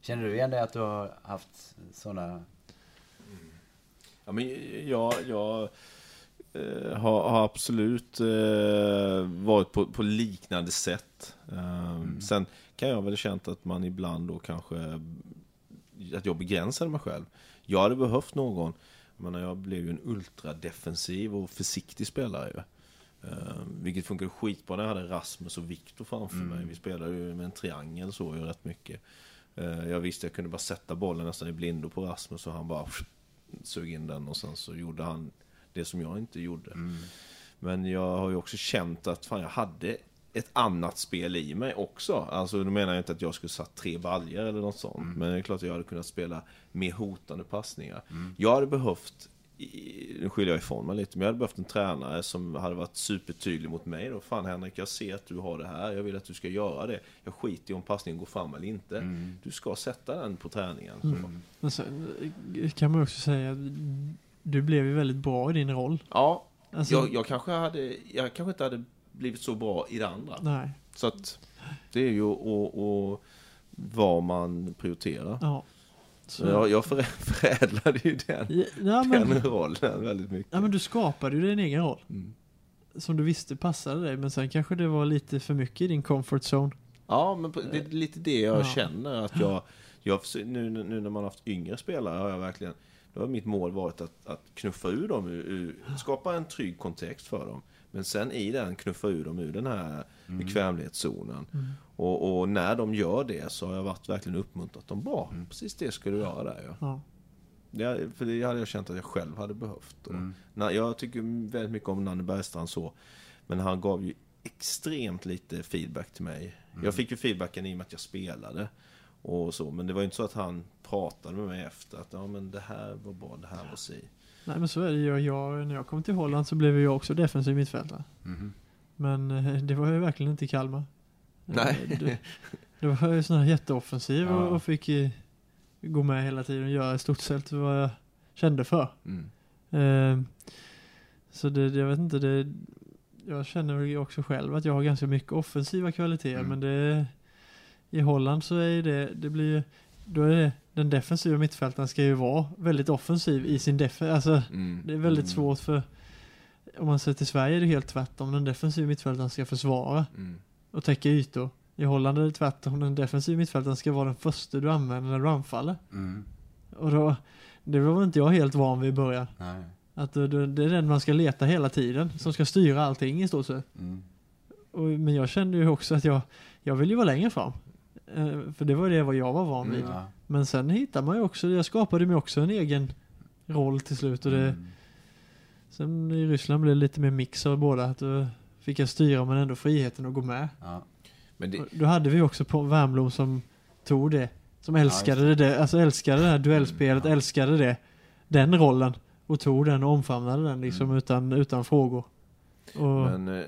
Känner du igen det att du har haft sådana... Ja, men jag, jag eh, har, har absolut eh, varit på, på liknande sätt. Eh, Sen kan jag väl känt att man ibland då kanske att jag begränsade mig själv. Jag hade behövt någon, menar jag blev ju en ultradefensiv och försiktig spelare ju. Eh, vilket funkade skitbra när jag hade Rasmus och Viktor framför mig. Vi spelade ju med en triangel så ju rätt mycket. Eh, jag visste jag kunde bara sätta bollen nästan i blindo på Rasmus och han bara sög in den och sen så gjorde han det som jag inte gjorde. Men jag har ju också känt att fan, jag hade ett annat spel i mig också. Alltså då menar jag inte att jag skulle satt tre baljer eller något sånt. Men det är klart att jag hade kunnat spela mer hotande passningar. Jag hade behövt, nu skyller jag ifrån mig lite, men jag hade behövt en tränare som hade varit supertydlig mot mig då. Fan Henrik, jag ser att du har det här. Jag vill att du ska göra det. Jag skiter i om passningen går fram eller inte. Du ska sätta den på träningen. Så. Men sen kan man också säga att du blev ju väldigt bra i din roll. Ja, Alltså, jag, jag, kanske hade, jag kanske inte hade blivit så bra i det andra. Nej, Så att det är ju och, och vad man prioriterar. ja. Så jag, jag förä- förädlade ju den, Ja, men, den rollen väldigt mycket. ja, men du skapade ju din egen roll. Mm. Som du visste passade dig, men sen kanske det var lite för mycket i din comfort zone. Ja, men det är lite det jag Ja. känner att jag, jag nu, nu när man har haft yngre spelare har jag verkligen då har mitt mål varit att, att knuffa ur dem ur, ur, skapa en trygg kontext för dem. Men sen i den knuffa ur dem ur den här bekvämlighetszonen. Och, och när de gör det så har jag varit verkligen uppmuntrat dem. Bra, precis det ska du göra där ja. Ja. Det, för det hade jag känt att jag själv hade behövt. Och Mm. när, jag tycker väldigt mycket om Nanne Bergstrand så. Men han gav ju extremt lite feedback till mig. Jag fick ju feedbacken i och med att jag spelade. Och så, men det var ju inte så att han pratade med mig efter att ja, men det här var bra, det här var si. Nej men så är det ju. Jag, när jag kom till Holland så blev jag också defensiv mittfältare. Mhm. Men eh, det var jag verkligen inte Kalmar. Eh, Nej. Det, det var ju sån här jätteoffensiv Ja. och, och fick eh, gå med hela tiden och göra i stort sett vad jag kände för. Mm. Eh, så det, jag vet inte, det, jag känner väl också själv att jag har ganska mycket offensiva kvaliteter Mm. men det i Holland så är det, det blir ju, då är det, den defensiva mittfältaren ska ju vara väldigt offensiv i sin def, alltså Mm. det är väldigt Mm. svårt för om man ser till Sverige är det helt tvärtom, den defensiva mittfältaren ska försvara Mm. och täcka ytor. I Holland är det tvärtom, den defensiva mittfältaren ska vara den första du använder när du anfaller. Mm. Och då, Det var inte jag helt van vid i början. Nej. Att det, det det är den man ska leta hela tiden, som ska styra allting i stort sett. Mm. Och, men jag kände ju också att jag, jag vill ju vara längre fram. Eh, för det var det vad jag var van vid. Ja. Men sen hittar man ju också, jag skapade mig också en egen roll till slut. Och det, Mm. Sen i Ryssland blev det lite mer mix av båda. Att då fick jag styra men ändå friheten att gå med. Ja. Men det, Och Då hade vi också på Värmblom som tog det. Som älskade just det, alltså älskade det här duellspelet, Mm, ja. älskade det. Den rollen. Och tog den och omfamnade den liksom Mm. utan, utan frågor. Och, men, eh,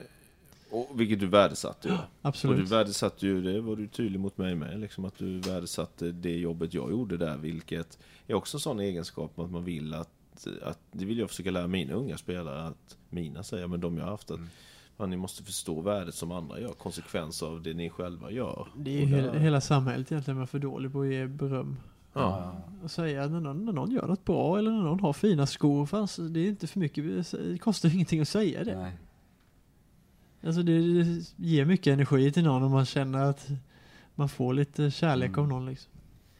och, vilket du värdesatte ju. Och absolut. du värdesatte ju, det var du tydlig mot mig med, liksom att du värdesatte det jobbet jag gjorde där, vilket är också en sån egenskap att man vill att, att det vill jag försöka lära mina unga spelare, att mina säger, men de jag har haft, att Mm. man, ni måste förstå värdet som andra gör, konsekvenser av det ni själva gör. Det är ju Och hela, hela samhället egentligen man är för dålig på att ge beröm. Ja. Och säga när någon, när någon gör något bra eller när någon har fina skor. Fast det är inte för mycket, det kostar ingenting att säga det. Nej. Alltså det, det ger mycket energi till någon om man känner att man får lite kärlek Mm. av någon liksom.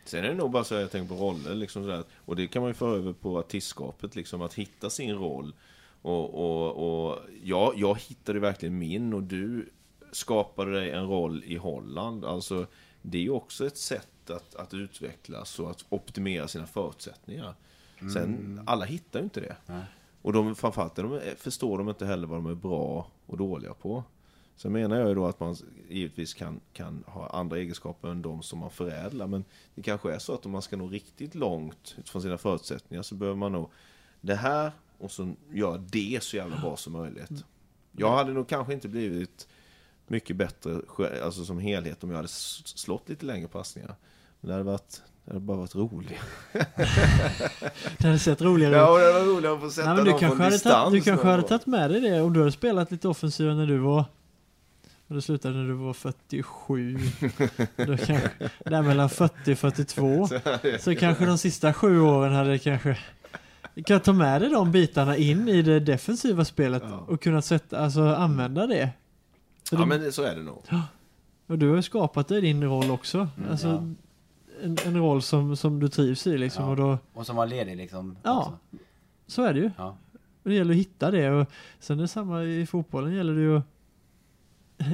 Sen är det nog bara så att jag tänker på roller, liksom sådär. och det kan man ju föra över på artistskapet, liksom att hitta sin roll. Och, och, och ja, jag hittade verkligen min och du skapade dig en roll i Holland. Alltså, det är ju också ett sätt att, att utvecklas och att optimera sina förutsättningar. Sen, alla hittar ju inte det. Nej. Och de, framförallt de, eh, förstår de inte heller vad de är bra och dåliga på. Sen menar jag ju då att man givetvis kan, kan ha andra egenskaper än de som man förädlar. Men det kanske är så att om man ska nå riktigt långt utifrån sina förutsättningar så behöver man nog det här och så göra det så jävla bra som möjligt. Jag hade nog kanske inte blivit mycket bättre alltså som helhet om jag hade slått lite längre passningar. Men det hade, varit, det hade bara varit roligt. Det hade sett roligare ut. Ja, och det var roligt att få sätta Nej, men du någon kanske, från hade distans. tagit, du kanske hade tagit med dig det om du hade spelat lite offensivare när du var och det slutade när du var 47. Då kanske, där mellan 40 och 42. Så kanske de sista sju åren hade kanske du kan ta med dig de bitarna in i det defensiva spelet Ja. och kunna sätta, alltså använda det. Så Ja, det- men det- så är det nog. Och du har ju skapat dig din roll också. Mm, alltså, ja. En, en roll som, som du trivs i liksom. Ja. Och då, Och som var ledig liksom. Ja. också. så är det ju. Ja. Och det gäller att hitta det. Och sen är det samma i fotbollen. gäller det ju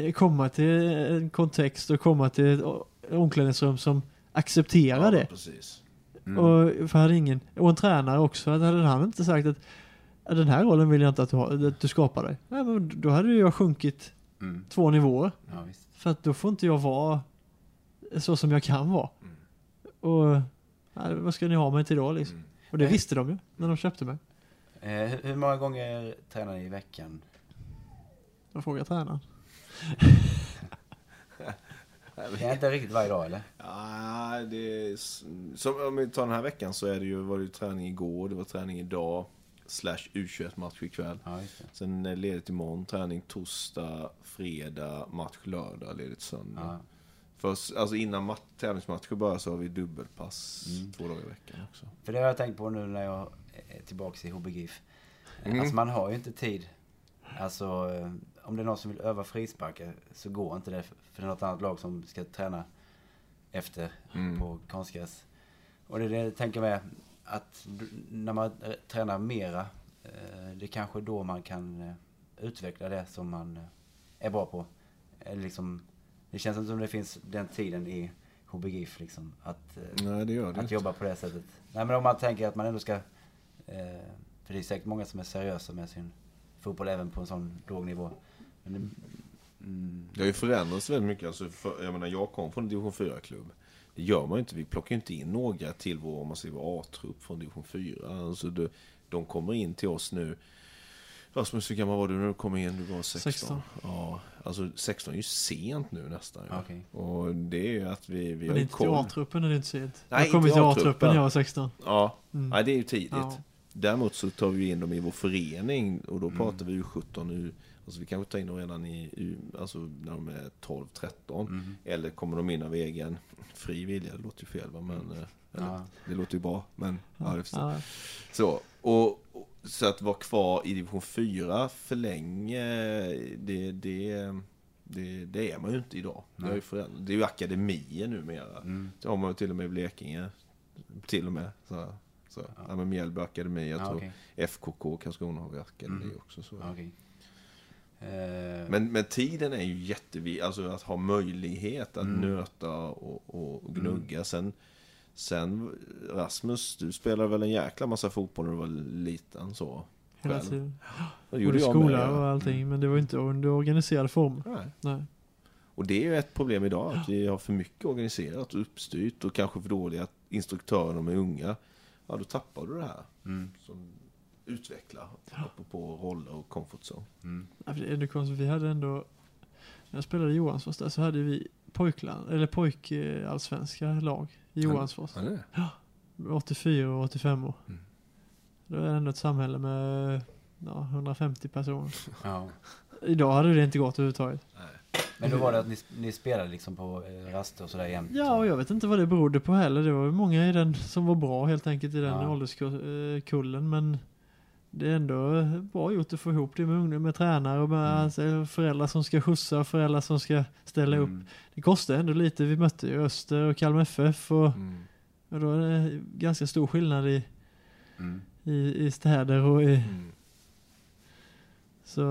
att komma till en kontext och komma till ett omklädningsrum som accepterar ja, det. precis. Mm. Och, för hade ingen, och en tränare också. Hade han inte sagt att "Ja, den här rollen vill jag inte att du, har, att du skapar dig. Nej, men då hade jag sjunkit Mm. två nivåer. Ja. För att då får inte jag vara så som jag kan vara. Och ja, vad ska ni ha mig till då liksom? Mm. Och det Nej. visste de ju när de köpte mig. Eh, hur, hur många gånger tränar ni i veckan? Jag frågar tränaren. Det är inte riktigt varje dag eller? Ja, det är, som om vi tar den här veckan så är det ju, var det ju träning igår, det var träning idag, slash U21-match ikväll. Ja. Sen är det ledigt imorgon, träning torsdag, fredag, match lördag, ledigt söndag. Ja. Först, alltså innan mat- tävlingsmatcher börjar så har vi dubbelpass Mm. två dagar i veckan också. För det har jag tänkt på nu när jag är tillbaka i HBGIF. Mm. Alltså man har ju inte tid. Alltså eh, om det är någon som vill öva frisparkar så går inte det för för det är något annat lag som ska träna efter Mm. på konstgräs. Och det är det jag tänker med att när man eh, tränar mera, eh, det är kanske då man kan eh, utveckla det som man eh, är bra på. Eller liksom, det känns inte som det finns den tiden i HBGIF liksom. Att, eh, Nej, det gör det att inte. jobba på det sättet. Nej men om man tänker att man ändå ska... Eh, för det är säkert många som är seriösa med sin fotboll även på en sån låg nivå. Men det, mm, Det har ju förändrats väldigt mycket. Alltså för, jag menar, jag kom från en division 4-klubb. Det gör man ju inte. Vi plockar ju inte in några till vår, om man säger vår A-trupp från division 4. Alltså det, de kommer in till oss nu. Rasmus, hur gammal var du när du kom in? Du var 16. 16. Ja, alltså 16 är ju sent nu nästan. ju. Okej. Och det är ju att vi, vi Men inte koll. A-truppen är det inte sent. Nej, jag kom inte till A-truppen. När jag var 16. Ja, Mm. Nej, det är ju tidigt. Ja. Däremot så tar vi in dem i vår förening och då Mm. pratar vi ju 17 nu. Alltså vi kanske tar in dem redan i, alltså när de är 12-13. Mm. Eller kommer de in av egen fri vilja? Det låter ju fel va? Men eh, eller, Ja. det låter ju bra. Men ja, det förstår. Ja. Så, och, och, så att vara kvar i division 4 för länge, det, det, det, det är man ju inte idag. Det, har ju det är ju akademier numera. Mm. Det har man ju till och med i Blekinge. Till och med. Så, Så. Ja. ja men Mjällby akademi, jag Ja, tror okej. FKK Karlskrona har akademi Mm. också. Så. Okej. Eh, Men, men tiden är ju jätteviktig, alltså att ha möjlighet att Mm. nöta och, och gnugga. Sen, sen Rasmus, du spelade väl en jäkla massa fotboll när du var liten så? Hela Själv. tiden. Det gjorde jag skola med. och allting. Men det var inte under organiserade former. Nej. Nej. Och det är ju ett problem idag, att vi har för mycket organiserat och uppstyrt och kanske för dåliga instruktörer när de är unga. Ja, då tappar du det här mm, som utvecklar, apropå roller och comfort zone. mm, Ja, Det är ändå konstigt. Vi hade ändå, när jag spelade i Johansfors där så hade vi pojkland, eller pojkallsvenska lag Johansfors. Ja, det är det. 84 och 85 år. Mm. Det var ändå ett samhälle med ja, 150 personer. ja. Idag hade det inte gått överhuvudtaget. Men då var det att ni, ni spelade liksom på eh, raster och sådär jämt? Ja, och jag vet inte vad det berodde på heller. Det var många i den som var bra helt enkelt i den Ja. ålderskullen. Men det är ändå bra gjort att få ihop det med ungdomar, med tränare och med Mm. alltså, föräldrar som ska skjutsa och föräldrar som ska ställa upp. Mm, Det kostar ändå lite. Vi mötte ju Öster och Kalmar FF och, Mm. och då är det ganska stor skillnad i, mm, i, i städer och i, Mm. så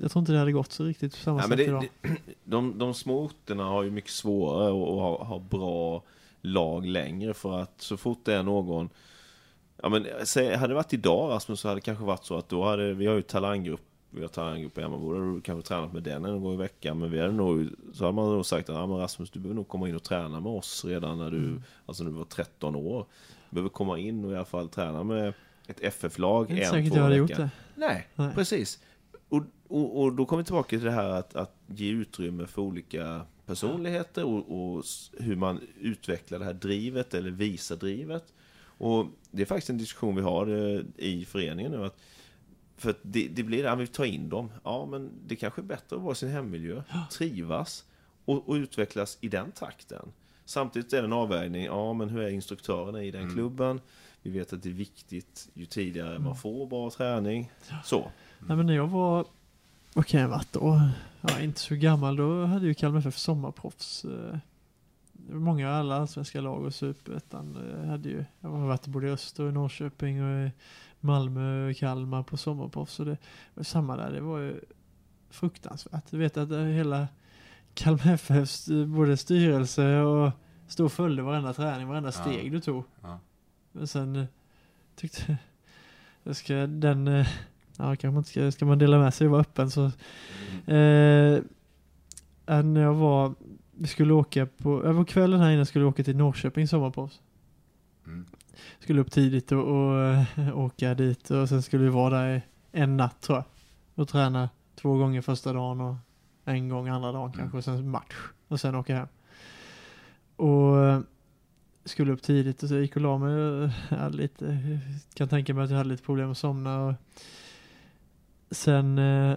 jag tror inte det hade gått så riktigt på samma Ja, sätt det, idag. det, de, de små orterna har ju mycket svårare att ha, ha bra lag längre för att så fort det är någon Ja men säg, hade det varit idag Rasmus så hade det kanske varit så att då hade vi har ju talanggrupp Vi har talanggrupp i Emmaboda, du kanske tränat med den en gång i veckan Men vi hade nog, så hade man nog sagt att ja, men Rasmus du behöver nog komma in och träna med oss redan när du Mm. Alltså när du var 13 år Du behöver komma in och i alla fall träna med ett FF-lag Det är inte en, säkert två jag hade gjort det. Nej, Nej. precis. Och, och, och då kommer vi tillbaka till det här att, att ge utrymme för olika personligheter och, och hur man utvecklar det här drivet eller visar drivet. Och det är faktiskt en diskussion vi har eh, i föreningen nu. Att, för att det, det blir det, ja, vi tar in dem. Ja, men det kanske är bättre att vara i sin hemmiljö, trivas och, och utvecklas i den takten. Samtidigt är det en avvägning. Ja, men hur är instruktörerna i den Mm. klubben? Vi vet att det är viktigt ju tidigare Mm. man får bra träning. Så. Nej men när jag var, vad kan jag varit då? Ja, inte så gammal. Då hade ju Kalmar FF sommarproffs. eh, många, alla allsvenska lag och superettan hade ju, jag har varit både i Öster och i Norrköping och i Malmö och Kalmar på sommarproffs. Så det var samma där, det var ju fruktansvärt. Du vet att hela Kalmar FFs både styrelse och stod och följde varenda träning, varenda Ja. steg du tog. ja. Men sen eh, tyckte jag ska den, eh, ja kanske man ska, ska man dela med sig och vara öppen så. Eh, eh, när jag var, vi skulle åka på, jag var kvällen här innan skulle vi åka till Norrköping sommarpaus. Mm. Skulle upp tidigt och, och eh, åka dit och sen skulle vi vara där en natt tror jag. Och träna två gånger första dagen och en gång andra dagen Mm. kanske och sen match. Och sen åka hem. Och eh, skulle upp tidigt och så gick och la mig. Jag hade lite, kan tänka mig att jag hade lite problem att somna. Och sen eh,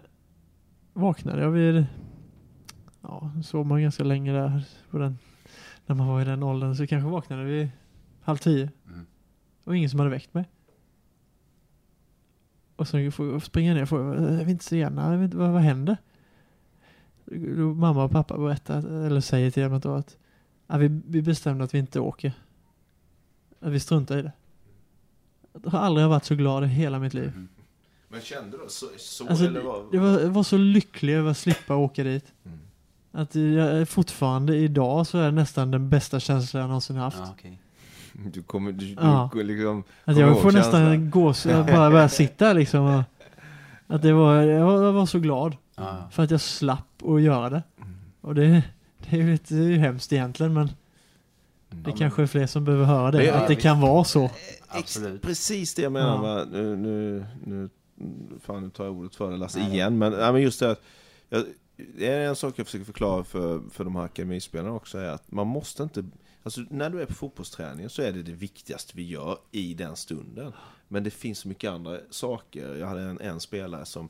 vaknade jag vid, ja, sov man ganska länge där på den, när man var i den åldern. Så kanske vaknade vi halv tio. Mm. Och ingen som hade väckt mig. Och sen får jag springa ner och fråga, jag vill inte se gärna, jag vet, inte, vad, vad händer? Då mamma och pappa berättar, eller säger till mig då att ja, vi, vi bestämde att vi inte åker. Att vi struntar i det. Jag har aldrig varit så glad i hela mitt liv. Mm. Men kände du så? så Alltså, eller vad? Jag var, var så lycklig över att slippa åka dit. Mm. Att jag fortfarande idag så är det nästan den bästa känslan jag någonsin haft. Ja, okej. Du kommer, du, Ja. du liksom... Att jag får nästan en gås, jag bara börjar sitta liksom. Och, att det var, jag var, jag var så glad Ja. för att jag slapp att göra det. Mm. Och det, det är ju lite det är ju hemskt egentligen men det Ja, kanske är fler som behöver höra det. Är- att det kan vara så. Ex- Absolut. Precis det jag menar. Ja. Va? Nu, nu, nu, fan, nu tar jag ordet för det Lasse Nej. igen. Men, ja, men just det att jag, en sak jag försöker förklara för, för de här akademispelarna också. Är att man måste inte... Alltså när du är på fotbollsträningen så är det det viktigaste vi gör i den stunden. Men det finns så mycket andra saker. Jag hade en, en spelare som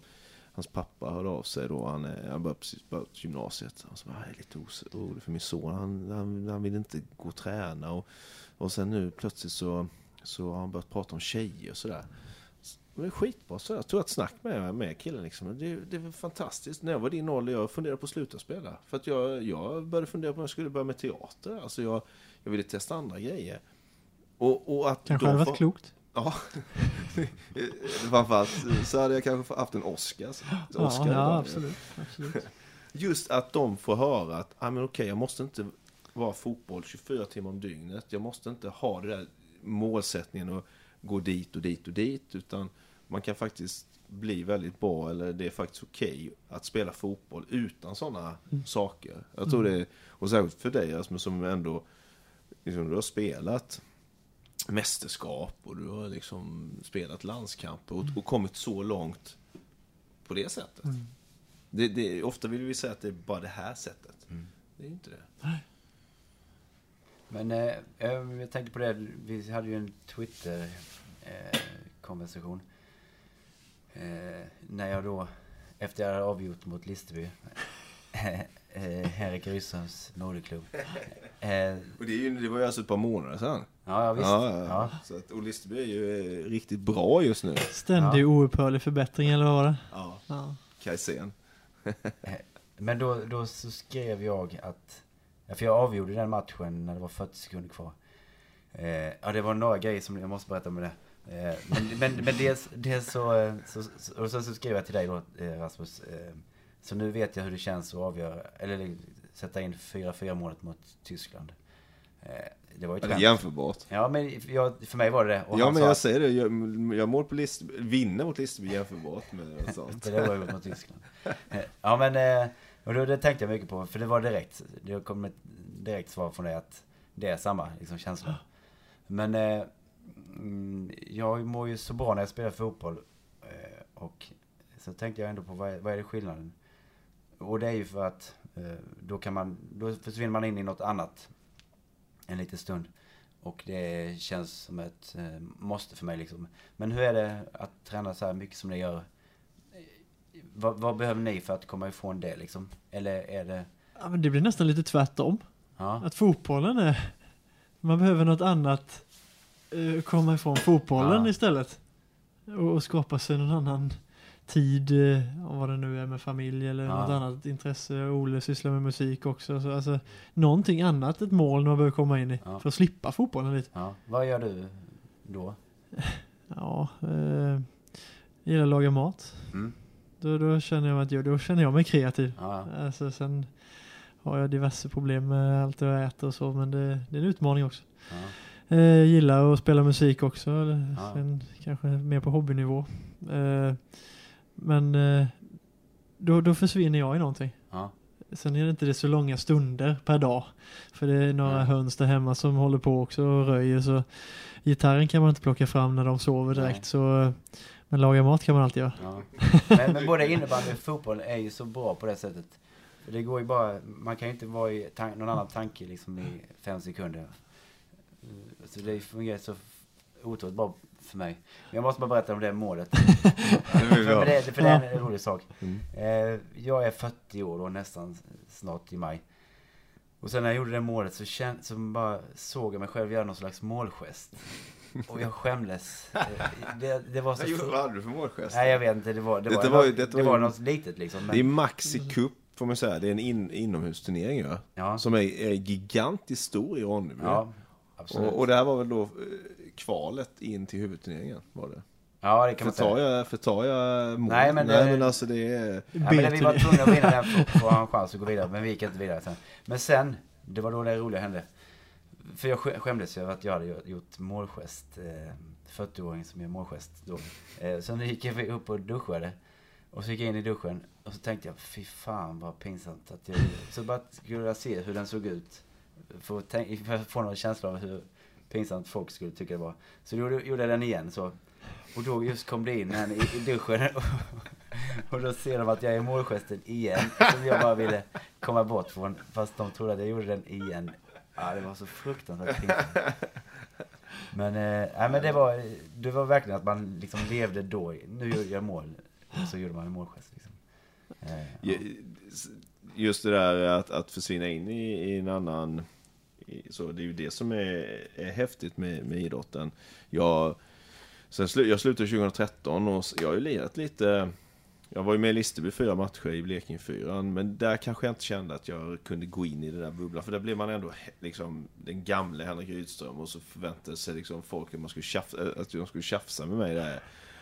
Hans pappa hörde av sig då, han, han började precis börjat gymnasiet. Han sa, jag är lite orolig för min son, han, han, han vill inte gå och träna. Och, och sen nu plötsligt så, så har han börjat prata om tjejer och sådär. Och det är skitbra, så jag tog ett snack med, med killen liksom. Det, det var fantastiskt. När jag var din ålder, jag funderade på att sluta spela. För att jag, jag började fundera på om jag skulle börja med teater. Alltså jag, jag ville testa andra grejer. Och, och att Kanske de hade varit klokt. Ja. Framförallt så hade jag kanske haft en Oscars. Ja, Oscar ja var- absolut. absolut. Just att de får höra att ah, men okej, jag måste inte vara fotboll 24 timmar om dygnet. Jag måste inte ha det där målsättningen att gå dit och dit och dit. Utan man kan faktiskt bli väldigt bra, eller det är faktiskt okej att spela fotboll utan sådana saker. Jag tror det, och särskilt för dig Rasmus, som ändå liksom, du har spelat mästerskap och du har liksom spelat landskamper och, och kommit så långt på det sättet. Det, det, ofta vill vi säga att det är bara det här sättet. Det är ju inte det. Men eh, jag jag tänkte på det, vi hade ju en Twitter-konversation. Eh, när jag då, efter jag hade avgjort mot Listerby, eh, Henrik Rydströms moderklubb. Eh, Och det, är ju, det var ju alltså ett par månader sedan. ja, ja, visst. Ja, ja. Ja. Så att Olle Listerby är ju eh, riktigt bra just nu. Ständig oupphörlig förbättring eller vad var det? Ja. Ja. Kajsen. Men då, då så skrev jag att... Ja, för jag avgjorde den matchen när det var 40 sekunder kvar. Eh, ja, det var några grejer som jag måste berätta om det. Eh, men, men, men dels, dels så, eh, så, så... Och sen så skrev jag till dig då, eh, Rasmus. Så nu vet jag hur det känns att avgöra... Eller sätta in 4-4 målet mot Tyskland. Det var ju det jämförbart. Ja, men jag, för mig var det det. Och Ja men jag säger det, jag, jag mål på Listerby, vinner mot Listerby jämförbart med sånt. Det var ju mot Tyskland. Ja men, och då, det tänkte jag mycket på, för det var direkt, det kom ett direkt svar från dig att det är samma liksom, känsla. Men jag mår ju så bra när jag spelar fotboll. Eh, och så tänkte jag ändå på vad är, vad är det skillnaden? Och det är ju för att eh, då kan man, då försvinner man in i något annat en liten stund. Och det känns som ett eh, måste för mig liksom. Men hur är det att träna så här mycket som ni gör? Vad, vad behöver ni för att komma ifrån det liksom? Eller är det... Ja, men det blir nästan lite tvärtom. Ja, Att fotbollen är... Man behöver något annat eh, komma ifrån fotbollen Ja. istället. Och, och skapa sig någon annan tid, eh, om vad det nu är med familj eller Ja. något annat intresse. Ole sysslar med musik också. Så, alltså, någonting annat, ett mål man behöver komma in i. Ja. För att slippa fotbollen lite. ja. Vad gör du då? Ja, eh, jag gillar att laga mat. Mm. Då, då, känner jag att jag, då känner jag mig kreativ. Ja, Alltså, sen har jag diverse problem med allt jag äter och så, men det, det är en utmaning också. ja. Eh, gillar att spela musik också, Ja. sen kanske mer på hobbynivå. Eh, men eh, då, då försvinner jag i någonting. ja. Sen är det inte det så långa stunder per dag. För det är några Nej. höns där hemma som håller på också och röjer. Så gitarren kan man inte plocka fram när de sover direkt. Nej. Så, eh, men laga mat kan man alltid göra. Ja. Men, men både innebandy och fotboll är ju så bra på det sättet. Det går ju bara, man kan ju inte vara i någon annan tanke liksom i fem sekunder. Så det fungerar så otroligt bra för mig. Men jag måste bara berätta om det målet. Det för, det, för det är en rolig sak. Mm. Eh, jag är 40 år och nästan snart i maj. Och sen när jag gjorde det målet så, kän, så bara såg jag mig själv göra någon slags målgest. Och jag skämdes. Eh, Det, det var så... Vad gjorde- Vad hade du för målgest? Nej jag vet inte, det var, det var, var något, detta det var var ju- något litet liksom. Men, Det är Maxi Cup får man säga. Det är en in, inomhusturnering ja. ja, Som är, är gigantiskt stor i Ronneby. ja. Och, och det här var väl då eh, kvalet in till huvudturneringen var det. ja, det kan man Förtar säga. jag, förtar jag mål? Nej, men Nej det- men alltså det är... Ja, men vi var tvungna att vinna den för att ha en chans att gå vidare. Men vi gick inte vidare sen. Men sen, det var då det roliga hände. För jag skä- skämdes ju över att jag hade gjort- målgest. Eh, 40-åring som gör målgest då. Eh, så nu gick jag upp och duschade. Och så gick jag in i duschen. Och så tänkte jag, fy fan vad pinsamt att jag Så bara skulle jag se hur den såg ut. För att, tänka, för att få någon känsla av hur pinsamt folk skulle tycka det var. Så då gjorde, jag den igen så. Och då just kom det in en i, i duschen. Och då ser de att jag är målgesten igen. Som jag bara ville komma bort från. Fast de trodde att jag gjorde den igen. Ja, det var så fruktansvärt pinsamt. Men, eh, men det, var, det var verkligen att man liksom levde då. Nu gör jag mål. Och så gjorde man en målgest. Liksom. Eh, ja. Just det där att, att försvinna in i, i en annan... Så det är ju det som är, är häftigt med, med idrotten. Jag, sen slu, jag slutade 2013 och jag har ju lirat lite Jag var ju med i Listerby fyra matcher i Blekinge fyran, men där kanske jag inte kände att jag kunde gå in i det där bubblan. För där blev man ändå liksom den gamle Henrik Rydström och så förväntade sig liksom folk att, man skulle tjafsa, att de skulle tjafsa med mig där.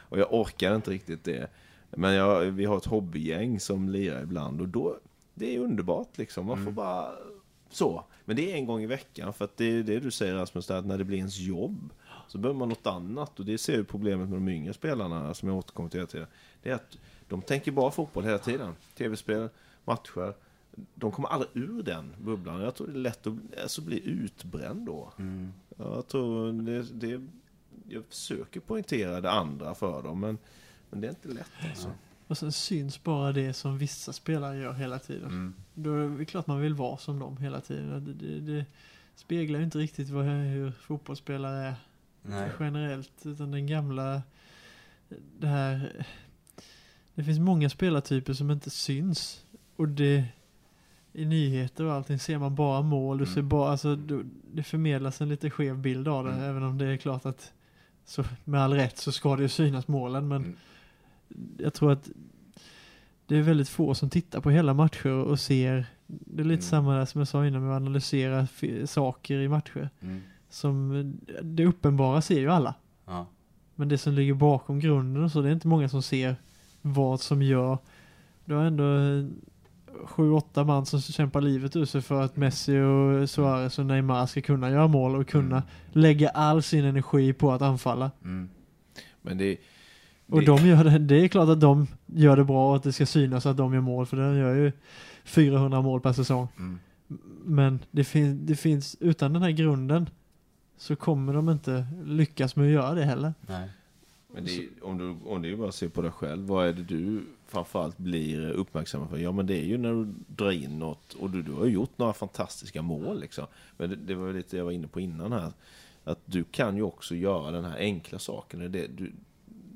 Och jag orkade inte riktigt det. Men jag, vi har ett hobbygäng som lirar ibland och då, det är underbart liksom. Man får mm. bara så. Men det är en gång i veckan för att det är det du säger Rasmus, att när det blir ens jobb så behöver man något annat. Och det ser ju problemet med de yngre spelarna som jag återkommer till hela tiden. Det är att de tänker bara fotboll hela tiden. Tv-spel, matcher. De kommer aldrig ur den bubblan. Jag tror det är lätt att alltså, bli utbränd då. Mm. Jag tror det, det, jag försöker poängtera det andra för dem, men, men det är inte lätt alltså. Och sen syns bara det som vissa spelare gör hela tiden. Mm. Då är det klart man vill vara som dem hela tiden. Det, det, det speglar ju inte riktigt vad, hur fotbollsspelare är Nej. generellt. Utan den gamla, det här det finns många spelartyper som inte syns. Och det i nyheter och allting ser man bara mål. Du mm. ser bara, alltså, det förmedlas en lite skev bild av det. Mm. Även om det är klart att så, med all rätt så ska det ju synas målen. Men mm. jag tror att det är väldigt få som tittar på hela matcher och ser. Det är lite mm. samma där som jag sa innan med att analysera saker i matcher. Mm. Som det uppenbara ser ju alla. Ja. Men det som ligger bakom grunden och så, det är inte många som ser vad som gör du har ändå eh, sju, åtta man som kämpar livet ur sig för att Messi och Suarez och Neymar ska kunna göra mål och kunna mm. lägga all sin energi på att anfalla. Mm. Men det, det, Och de gör det, det är klart att de gör det bra och att det ska synas att de gör mål för de gör ju 400 mål per säsong. Mm. Men det, fin, det finns, utan den här grunden så kommer de inte lyckas med att göra det heller. Nej. Men det är, om, du, om det är bara att se på dig själv, vad är det du framförallt blir uppmärksammad för? Ja men det är ju när du drar in något och du, du har gjort några fantastiska mål liksom. Men det, det var lite jag var inne på innan här. Att du kan ju också göra den här enkla saken. Det, du,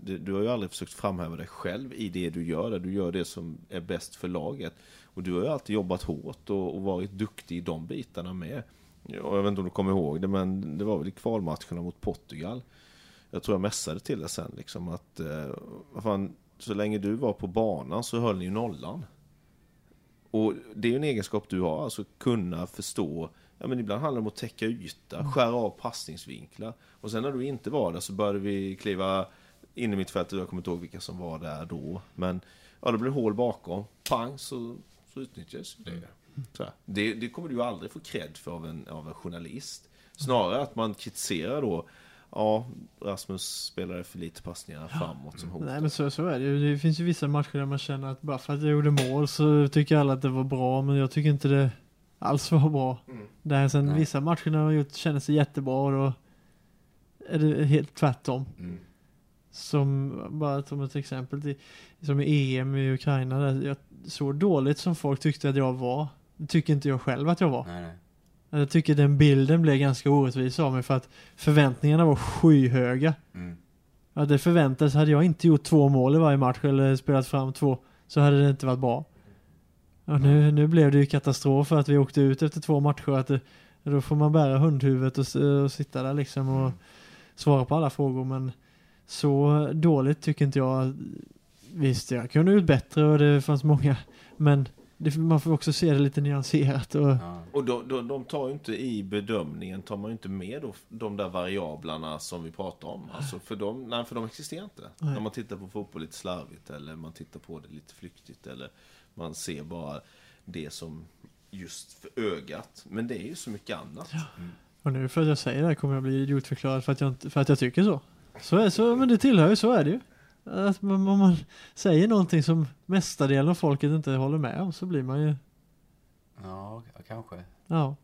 det, du har ju aldrig försökt framhäva dig själv i det du gör. Du gör det som är bäst för laget. Och du har ju alltid jobbat hårt och, och varit duktig i de bitarna med. Och jag vet inte om du kommer ihåg det, men det var väl i kvalmatcherna mot Portugal jag tror jag mässade till det sen liksom att, eh, fan, så länge du var på banan så höll ni ju nollan. Och det är ju en egenskap du har, alltså kunna förstå, ja men ibland handlar det om att täcka yta, mm. skära av passningsvinklar. Och sen när du inte var där så började vi kliva in i mitt fält, jag kommer inte ihåg vilka som var där då. Men ja, det blev hål bakom, pang så, så utnyttjades det. Mm. Så det, det kommer du aldrig få cred för av en, av en journalist. Snarare att man kritiserar då ja, Rasmus spelade för lite passningar framåt som hot. Nej men så, så är det ju. Det finns ju vissa matcher där man känner att bara för att jag gjorde mål så tycker alla att det var bra, men jag tycker inte det alls var bra. Mm. Där sen Nej. vissa matcher när man gjort känner sig jättebra och då är det helt tvärtom. Mm. Som, bara som ett exempel, som i EM i Ukraina, där jag, så dåligt som folk tyckte att jag var, tycker inte jag själv att jag var. Nej, nej. Jag tycker den bilden blev ganska orättvis av mig för att förväntningarna var skyhöga. Mm. Ja, det förväntades, hade jag inte gjort två mål i varje match eller spelat fram två så hade det inte varit bra. Och nu, nu blev det ju katastrof för att vi åkte ut efter två matcher. Att det, då får man bära hundhuvudet och, och sitta där liksom och mm. svara på alla frågor. Men så dåligt tycker inte jag. Visst, jag kunde gjort bättre och det fanns många. Men det, man får också se det lite nyanserat. Och, ja. och de, de, de, tar ju inte i bedömningen, tar man ju inte med då, de där variablerna som vi pratar om. Alltså för, de, nej, för de existerar inte. Nej. När man tittar på fotboll lite slarvigt eller man tittar på det lite flyktigt eller man ser bara det som just för ögat. Men det är ju så mycket annat. Ja. Mm. Och nu för att jag säger det här kommer jag bli idiotförklarad för att jag, för att jag tycker så. Så är så, men det tillhör ju, så är det ju. Att man, om man säger någonting som mestadelen av folket inte håller med om så blir man ju... Ja, kanske. Ja.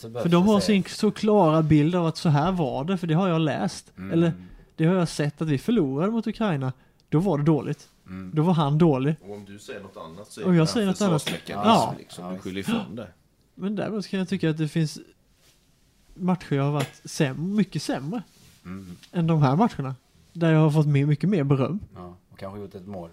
för de har sin så klara bild av att så här var det, för det har jag läst. Mm. Eller det har jag sett att vi förlorade mot Ukraina. Då var det dåligt. Mm. Då var han dålig. Och om du säger något annat så är och jag säger något annat. Ja. Liksom. Du skyller ifrån det. Men däremot kan jag tycka att det finns matcher jag har varit säm mycket sämre mm. än de här matcherna. Där jag har fått mycket mer beröm. Ja, och kanske gjort ett mål.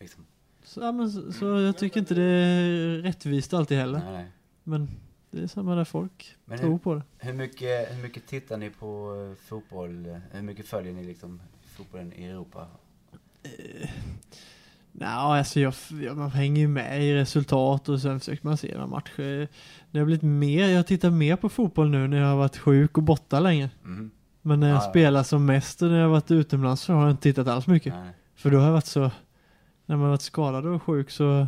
Liksom. Så, ja, men, så, så jag tycker inte det är rättvist alltid heller. Nej, nej. Men det är samma där folk men tror hur, på det. Hur mycket, hur mycket tittar ni på eh, fotboll? Hur mycket följer ni liksom fotbollen i Europa? Eh, Ja, alltså jag, jag, man hänger ju med i resultat och sen försöker man se några matcher. Det har blivit mer, jag tittar mer på fotboll nu när jag har varit sjuk och borta länge. Mm. Men när jag Ja, spelar som mest när jag varit utomlands så har jag inte tittat alls mycket. Nej. För då har jag varit så, när man varit skadad och sjuk så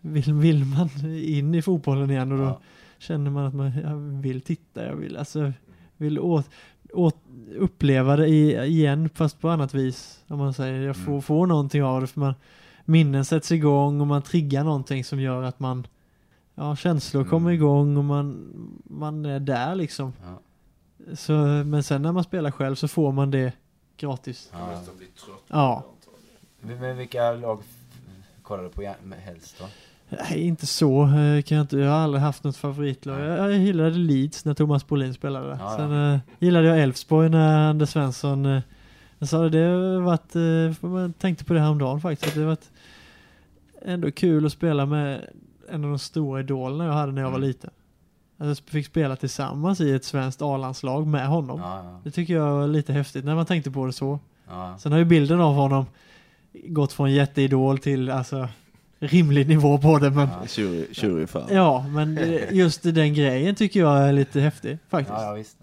vill, vill man in i fotbollen igen och då Ja. känner man att man jag vill titta, jag vill alltså vill åt, åt, uppleva det i, igen fast på annat vis. Om man säger, jag får, Mm. får någonting av det för man minnen sätts igång och man triggar någonting som gör att man ja, känslor Mm. kommer igång och man, man är där liksom. Ja. Så, men sen när man spelar själv så får man det gratis. Ja. Ja. Men, men vilka lag kollar du på helst då? Nej, inte så eh, kan jag inte. Jag har aldrig haft något favoritlag. Jag, jag gillade Leeds när Thomas Brolin spelade. Ja, Sen ja. eh, gillade jag Elfsborg när Anders Svensson eh, jag sa det har varit, eh, man tänkte på det häromdagen faktiskt, att det har varit ändå kul att spela med en av de stora idolerna jag hade när jag var Mm. liten. Att jag fick spela tillsammans i ett svenskt A-landslag med honom. Ja, ja. Det tycker jag var lite häftigt när man tänkte på det så. ja. Sen har ju bilden av honom gått från jätteidol till alltså rimlig nivå på det men Ja. Tjurig fan. Ja, men just den grejen tycker jag är lite häftig faktiskt. Ja, Ja, ja, visst.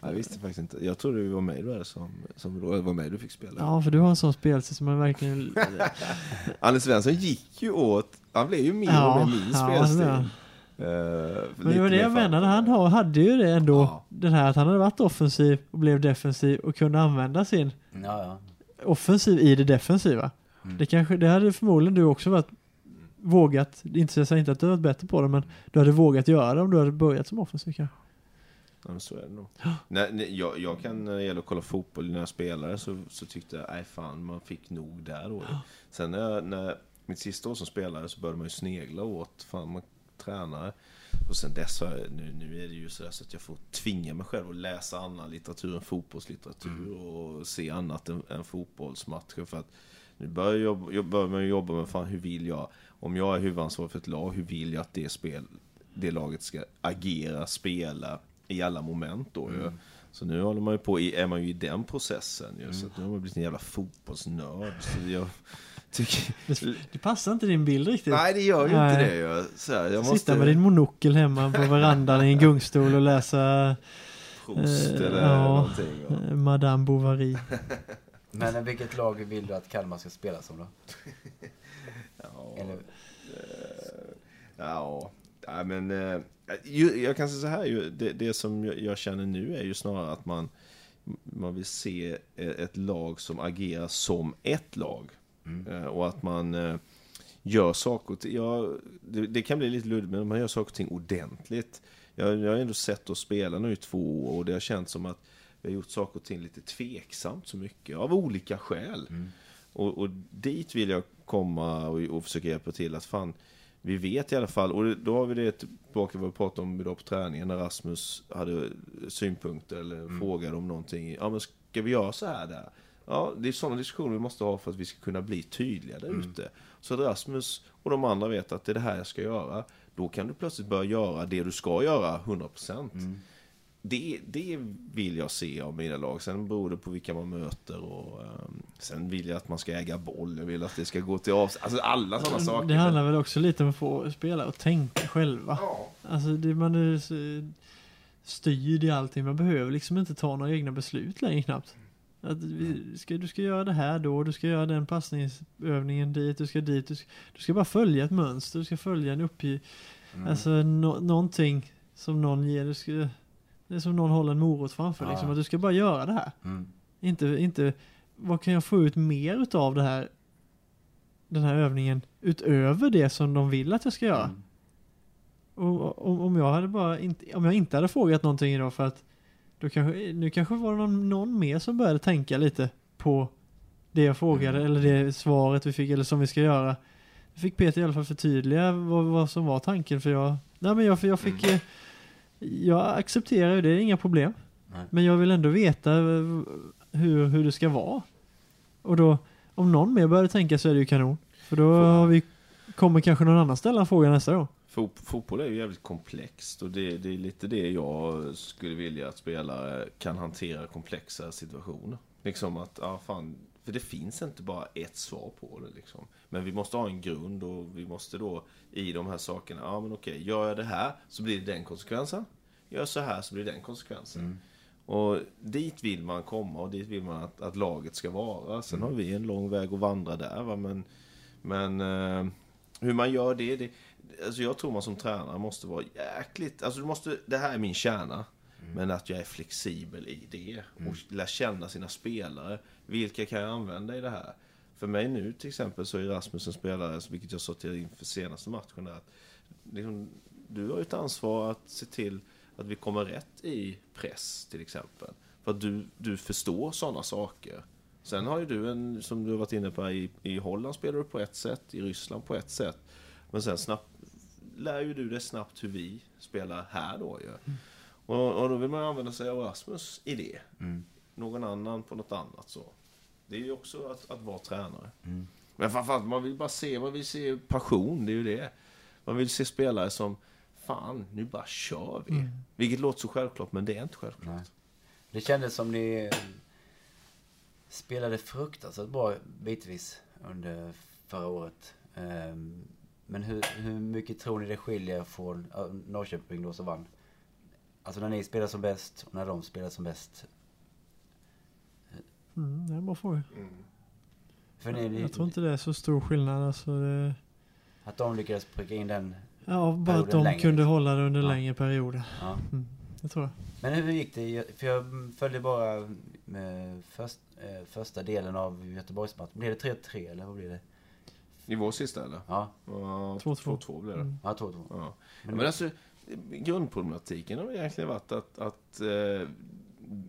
Jag visste faktiskt inte. Jag trodde det var mig du hade som, som var mig du fick spela. för du har en sån spelstil som man verkligen... Anders Svensson gick ju åt, han blev ju mer Ja, och mer min ja, spelstil. Eh, Men det var det jag menade, han har, hade ju det ändå. Ja. Den här att han hade varit offensiv och blev defensiv och kunde använda sin Ja, ja. offensiv i det defensiva. Mm. Det kanske, det hade förmodligen du också varit vågat, inte jag säger inte att du har varit bättre på det, men du hade vågat göra om du hade börjat som offensiv kanske. Ja, men så är det nog. Nej, nej, jag, jag kan, när det gäller att kolla fotboll när jag spelade så, så tyckte jag, nej fan, man fick nog där då. Sen när, jag, när mitt sista år som spelare så började man ju snegla åt, fan man tränare. Och sen dess har jag, nu, nu är det ju sådär så att jag får tvinga mig själv att läsa annan litteratur än fotbollslitteratur och se annat än, än fotbollsmatcher. För att nu börjar, jag jag börjar man jobba med, fan hur vill jag, om jag är huvudansvarig för ett lag, hur vill jag att det, spel, det laget ska agera, spela i alla moment då ju. Så nu håller man ju på, är man ju i den processen ju. Så att nu har man blivit en jävla fotbollsnörd. Så jag tycker... Det, passar inte din bild riktigt. Nej, det gör ju Nej. inte det ju. Så här, jag måste... Sitta med din monokel hemma på verandan i en gungstol och läsa Proust Eh, eller ja. någonting. Ja. eh, Madame Bovary. Men vilket lag vill du att Kalmar ska spela som då? Ja, Eller, eh, ja, ja, men eh, jag kan säga så här ju, det, det som jag, jag känner nu är ju snarare att man, man vill se ett lag som agerar som ett lag. Mm. Eh, Och att man eh, gör saker och ting. Ja, det, det kan bli lite luddigt, men man gör saker och ting ordentligt. Jag, jag har ändå sett oss spela nu i två år och det har känts som att vi har gjort saker och ting lite tveksamt så mycket, av olika skäl. Mm. Och, och dit vill jag komma och, och försöka hjälpa till att fan, vi vet i alla fall, och då har vi det tillbaka vad vi pratade om idag på träningen när Rasmus hade synpunkter eller frågade om någonting. Ja men ska vi göra så här där? Ja, det är sådana diskussioner vi måste ha för att vi ska kunna bli tydliga där ute. Så att Rasmus och de andra vet att det är det här jag ska göra. Då kan du plötsligt börja göra det du ska göra 100%. Det, det vill jag se av mina lag. Sen beror det på vilka man möter och ehm, sen vill jag att man ska äga boll. Jag vill att det ska gå till av... Alltså alla sådana saker. Det handlar väl också lite om att få spela och tänka själva. Ja. Alltså det, man är styrd i allting. Man behöver liksom inte ta några egna beslut längre knappt. Att vi ska, du ska göra det här då, du ska göra den passningsövningen dit, du ska dit. Du ska, du ska bara följa ett mönster, du ska följa en uppgift. mm. Alltså nå- någonting som någon ger. Du ska, det är som någon håller en morot framför Ja. liksom. Att du ska bara göra det här. Mm. Inte, inte vad kan jag få ut mer utav det här den här övningen utöver det som de vill att jag ska göra. Mm. Och om, om jag hade bara inte, om jag inte hade frågat någonting idag för att då kanske, nu kanske var det någon, någon mer som började tänka lite på det jag frågade Mm. eller det svaret vi fick eller som vi ska göra. Jag fick Peter i alla fall förtydliga vad, vad som var tanken för jag, nej men jag, för jag fick, eh, jag accepterar ju det, är inga problem. Nej. Men jag vill ändå veta hur, hur det ska vara. Och då, om någon mer börjar tänka så är det ju kanon. För då har vi, kommer kanske någon annan ställa en fråga nästa gång. Fot- Fotboll är ju jävligt komplext och det, det är lite det jag skulle vilja att spelare kan hantera komplexa situationer. Liksom att, ja fan, För det finns inte bara ett svar på det liksom. Men vi måste ha en grund och vi måste då i de här sakerna, ja men okej, gör jag det här så blir det den konsekvensen. Gör jag så här så blir det den konsekvensen. Mm. Och dit vill man komma och dit vill man att, att laget ska vara. Sen mm. har vi en lång väg att vandra där va? men, men uh, hur man gör det, det alltså jag tror man som tränare måste vara jäkligt, alltså du måste, det här är min kärna. Mm. Men att jag är flexibel i det och mm. lär känna sina spelare. Vilka kan jag använda i det här? För mig nu till exempel så är Rasmus en spelare, vilket jag sa till inför senaste matchen, att liksom, du har ett ansvar att se till att vi kommer rätt i press till exempel. För att du, du förstår sådana saker. Sen har ju du en, som du har varit inne på, i, i Holland spelar du på ett sätt, i Ryssland på ett sätt. Men sen snabbt, lär ju du dig snabbt hur vi spelar här då ju. Mm. Och, och, då vill man använda sig av Rasmus i det. Mm. Någon annan på något annat så. Det är ju också att, att vara tränare. Mm. Men framförallt, man vill bara se, man vill se passion, det är ju det. Man vill se spelare som, fan, nu bara kör vi. Mm. Vilket låter så självklart, men det är inte självklart. Nej. Det kändes som ni spelade fruktansvärt bra bitvis under förra året. Um, men hur, hur mycket tror ni det skiljer från Norrköping då som vann? Alltså när ni spelar som bäst och när de spelar som bäst. Mm, det är en bra fråga. Mm. För ni, jag tror inte det är så stor skillnad. Alltså det... Att de lyckades pricka in den Ja, bara att de längre. kunde hålla det under ja. längre perioder. Ja. Mm, det tror jag. Men hur gick det? För jag följde bara med först, eh, första delen av Göteborgsmatchen. Blev det 3-3 eller vad blev det? I vår sista eller? Ja. 2-2 blev det. Mm. Ja, 2-2. Ja. Men, men alltså, grundproblematiken har egentligen varit att, att eh,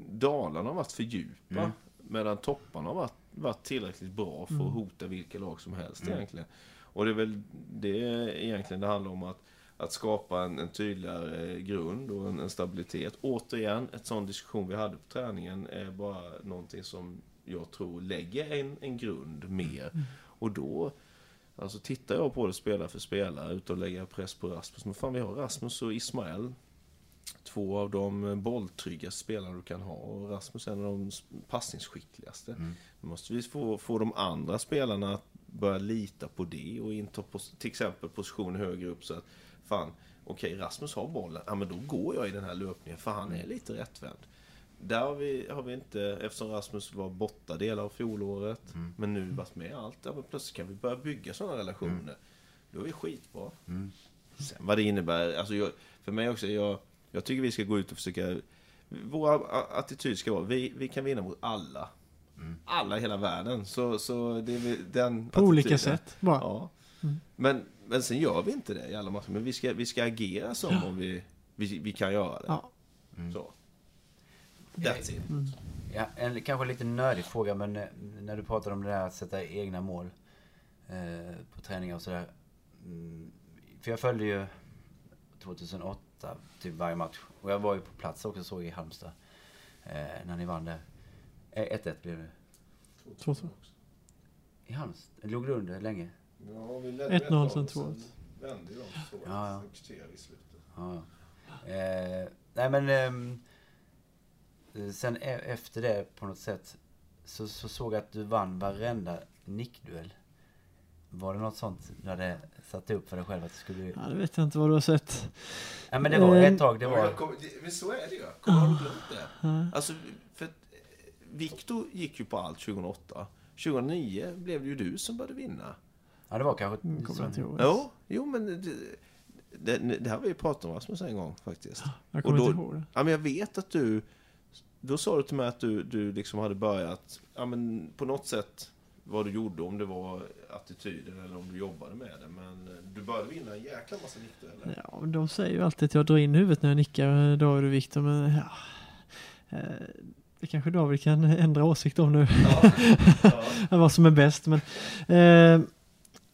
Dalarna har varit för djupa. Mm. Medan topparna har varit, varit tillräckligt bra för att mm. hota vilka lag som helst mm. egentligen. Och det är väl det egentligen det handlar om att, att skapa en, en tydligare grund och en, en stabilitet. Återigen, ett sån diskussion vi hade på träningen är bara någonting som jag tror lägger en, en grund mer. Mm. Och då Alltså tittar jag på det spelare för spelare utan att lägga press på Rasmus. Men fan vi har Rasmus och Ismael. Två av de bolltryggaste spelarna du kan ha. Och Rasmus är en av de passningsskickligaste. Mm. Då måste vi få, få de andra spelarna att börja lita på det och inta till exempel position högre upp så att fan, okej Rasmus har bollen, ja men då går jag i den här löpningen för han är mm. lite rättvänd. Där har vi, har vi inte, eftersom Rasmus var borta delar av fjolåret, mm. men nu varit med allt, ja, men plötsligt kan vi börja bygga sådana relationer. Mm. Då är vi skitbra. Mm. Sen vad det innebär, alltså jag, för mig också, jag, jag tycker vi ska gå ut och försöka, vår attityd ska vara, vi, vi kan vinna mot alla. Mm. Alla i hela världen. Så, så det är den På olika sätt bara. Ja. Mm. Men, men sen gör vi inte det i alla matcher. Men vi ska, vi ska agera som ja. om vi, vi, vi kan göra det. Ja. Mm. Så. That's it. Mm. Ja, en kanske lite nördig fråga, men eh, när du pratar om det där att sätta egna mål eh, på träningar och sådär. Mm, för jag följde ju 2008 typ varje match. Och jag var ju på plats också så i Halmstad. Eh, när ni vann där. 1-1 blev det. 2-2. I Halmstad? Låg du under länge? Ja, vi ledde 1-0 sen 2-1. vände ju de Ja, ja. i slutet. Ja, ja. Eh, nej men... Eh, sen e- efter det på något sätt så, så såg jag att du vann varenda nickduell. Var det något sånt du hade satt upp för dig själv att du skulle... Ja, det vet jag inte vad du har sett. Ja, men det var ett tag, det var... men så är det ju. Kommer har du glömt det? Alltså, för Viktor gick ju på allt 2008. 2009 blev det ju du som började vinna. Ja, det var kanske... Mm, kommer jag inte ihåg. Jo, jo men det, det, det här har vi pratat om Rasmus en gång faktiskt. Jag kommer då, inte ihåg det. Ja, men jag vet att du... Då sa du till mig att du, du liksom hade börjat, ja men på något sätt vad du gjorde, om det var attityden eller om du jobbade med det. Men du började vinna en jäkla massa nickdueller. Ja, men de säger ju alltid att jag drar in huvudet när jag nickar, David och Viktor, men ja. Eh, det kanske David kan ändra åsikt om nu. Ja, ja. vad som är bäst. Men, eh,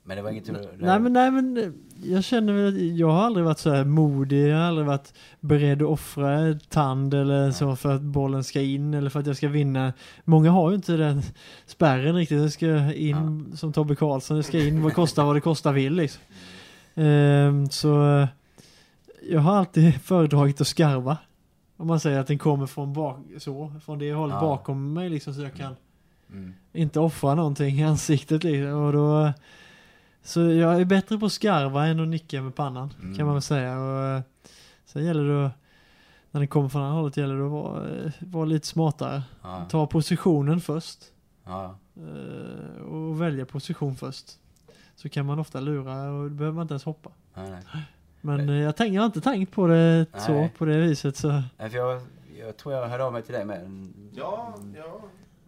men det var inget... Nej men, nej men jag känner väl att jag har aldrig varit så här modig. Jag har aldrig varit beredd att offra ett tand eller så för att bollen ska in eller för att jag ska vinna. Många har ju inte den spärren riktigt. Det ska in ja. som Tobbe Karlsson. Det ska in vad kostar vad det kostar vill liksom. Eh, så jag har alltid föredragit att skarva. Om man säger att den kommer från bak, så, från det hållet ja. bakom mig liksom så jag kan Mm. Inte offra någonting i ansiktet liksom. Och då, så jag är bättre på att skarva än att nicka med pannan. Mm. Kan man väl säga. Och, eh, sen gäller det att, när det kommer från andra hållet gäller det att vara, eh, vara lite smartare. Ja. Ta positionen först. Ja. eh, Och välja position först. Så kan man ofta lura och då behöver man inte ens hoppa. Nej, nej. Men eh, jag, tänk, jag har inte tänkt på det så, Nej. på det viset så. Nej, för jag, jag tror jag hörde av mig till dig med. Ja, ja.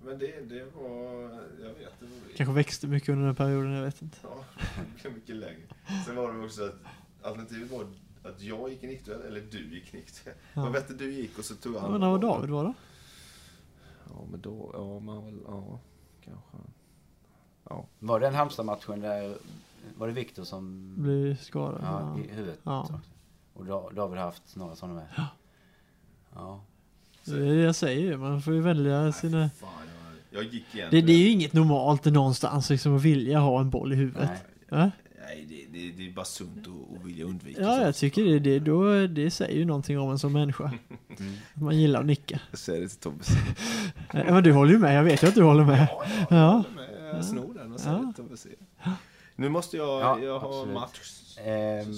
Men det, det var... Jag vet, det var Kanske växte mycket under den perioden, jag vet inte. Ja, det blev mycket längre. Sen var det också att alternativet var att jag gick i nickduell eller du gick i nickduell. Ja. Vad bättre du gick och så tog han... Men när var David var då? Ja, men då... Ja, man väl... Ja, kanske. Ja. Var det den Halmstad-matchen där, var det Viktor som... Blev skadad? Ja, Ja. i huvudet. Ja. Och då, David har haft några sådana med. Ja. Det är det jag säger ju, man får ju välja sina... Fan, jag, gick igen. Det, det är ju inget normalt någonstans liksom att vilja ha en boll i huvudet. Nej. Ja, Nej, det, det, det är bara sunt att, att vilja undvika ja jag tycker det, det, då, det säger ju någonting om en som människa. Mm. Man gillar att nicka. Jag säger det till Tobbe. Ja, men du håller ju med, jag vet ju att du håller med. Ja, Ja. jag håller med. Jag snor den och säger Ja. till Tobbe. Nu måste jag... Ja, jag har absolut. match.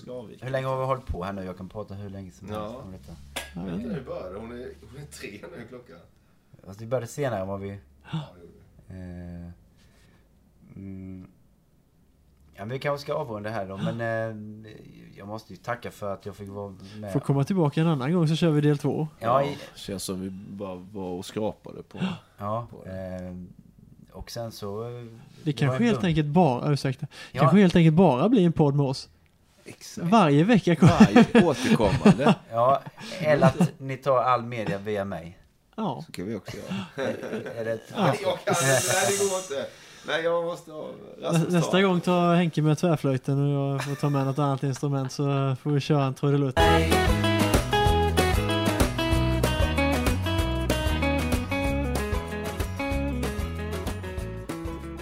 Avvika. hur länge har vi hållit på här nu? Jag kan prata hur länge som Ja. helst om detta. Jag vet inte. hur började hon? Är, hon är tre nu klockan. Alltså, vi började senare än vad vi... Eh, mm, ja, men vi kanske ska avrunda här då, men eh, jag måste ju tacka för att jag fick vara med. Får komma tillbaka en annan gång så kör vi del två. Ja, i, Känns som vi bara var och skrapade på. ja på eh, och sen så... eh, Det kanske helt lugn- enkelt bara, ursäkta, Ja, kanske helt enkelt bara blir en podd med oss. Exakt. Varje vecka kommer... Varje återkommande. ja, eller att ni tar all media via mig. Ja. Så kan vi också göra. Är det ett, Nej, jag kan inte. Nej, det går inte. Nej, jag måste ha Rasmus Nästa ta. gång tar Henke med tvärflöjten och jag får ta med något annat instrument så får vi köra en trudelutt.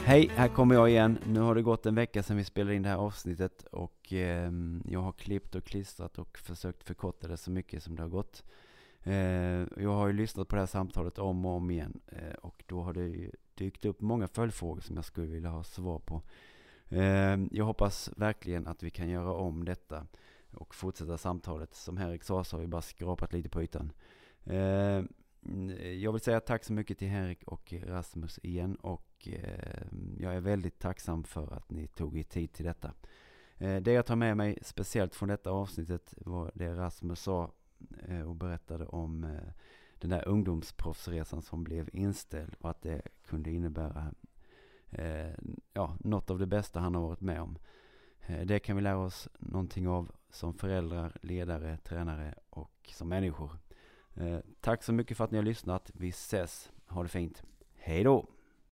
Hej, här kommer jag igen. Nu har det gått en vecka sedan vi spelade in det här avsnittet och ehm, jag har klippt och klistrat och försökt förkorta det så mycket som det har gått. Eh, jag har ju lyssnat på det här samtalet om och om igen eh, och då har det ju dykt upp många följdfrågor som jag skulle vilja ha svar på. Eh, jag hoppas verkligen att vi kan göra om detta och fortsätta samtalet. Som Henrik sa så har vi bara skrapat lite på ytan. Eh, Jag vill säga tack så mycket till Henrik och Rasmus igen och eh, jag är väldigt tacksam för att ni tog er tid till detta. Eh, det jag tar med mig speciellt från detta avsnittet var det Rasmus sa Eh, och berättade om eh, den där ungdomsproffsresan som blev inställd och att det kunde innebära eh, ja, något av det bästa han har varit med om. Det kan vi lära oss någonting av som föräldrar, ledare, tränare och som människor. Tack så mycket för att ni har lyssnat. Vi ses. Ha det fint. Hej då!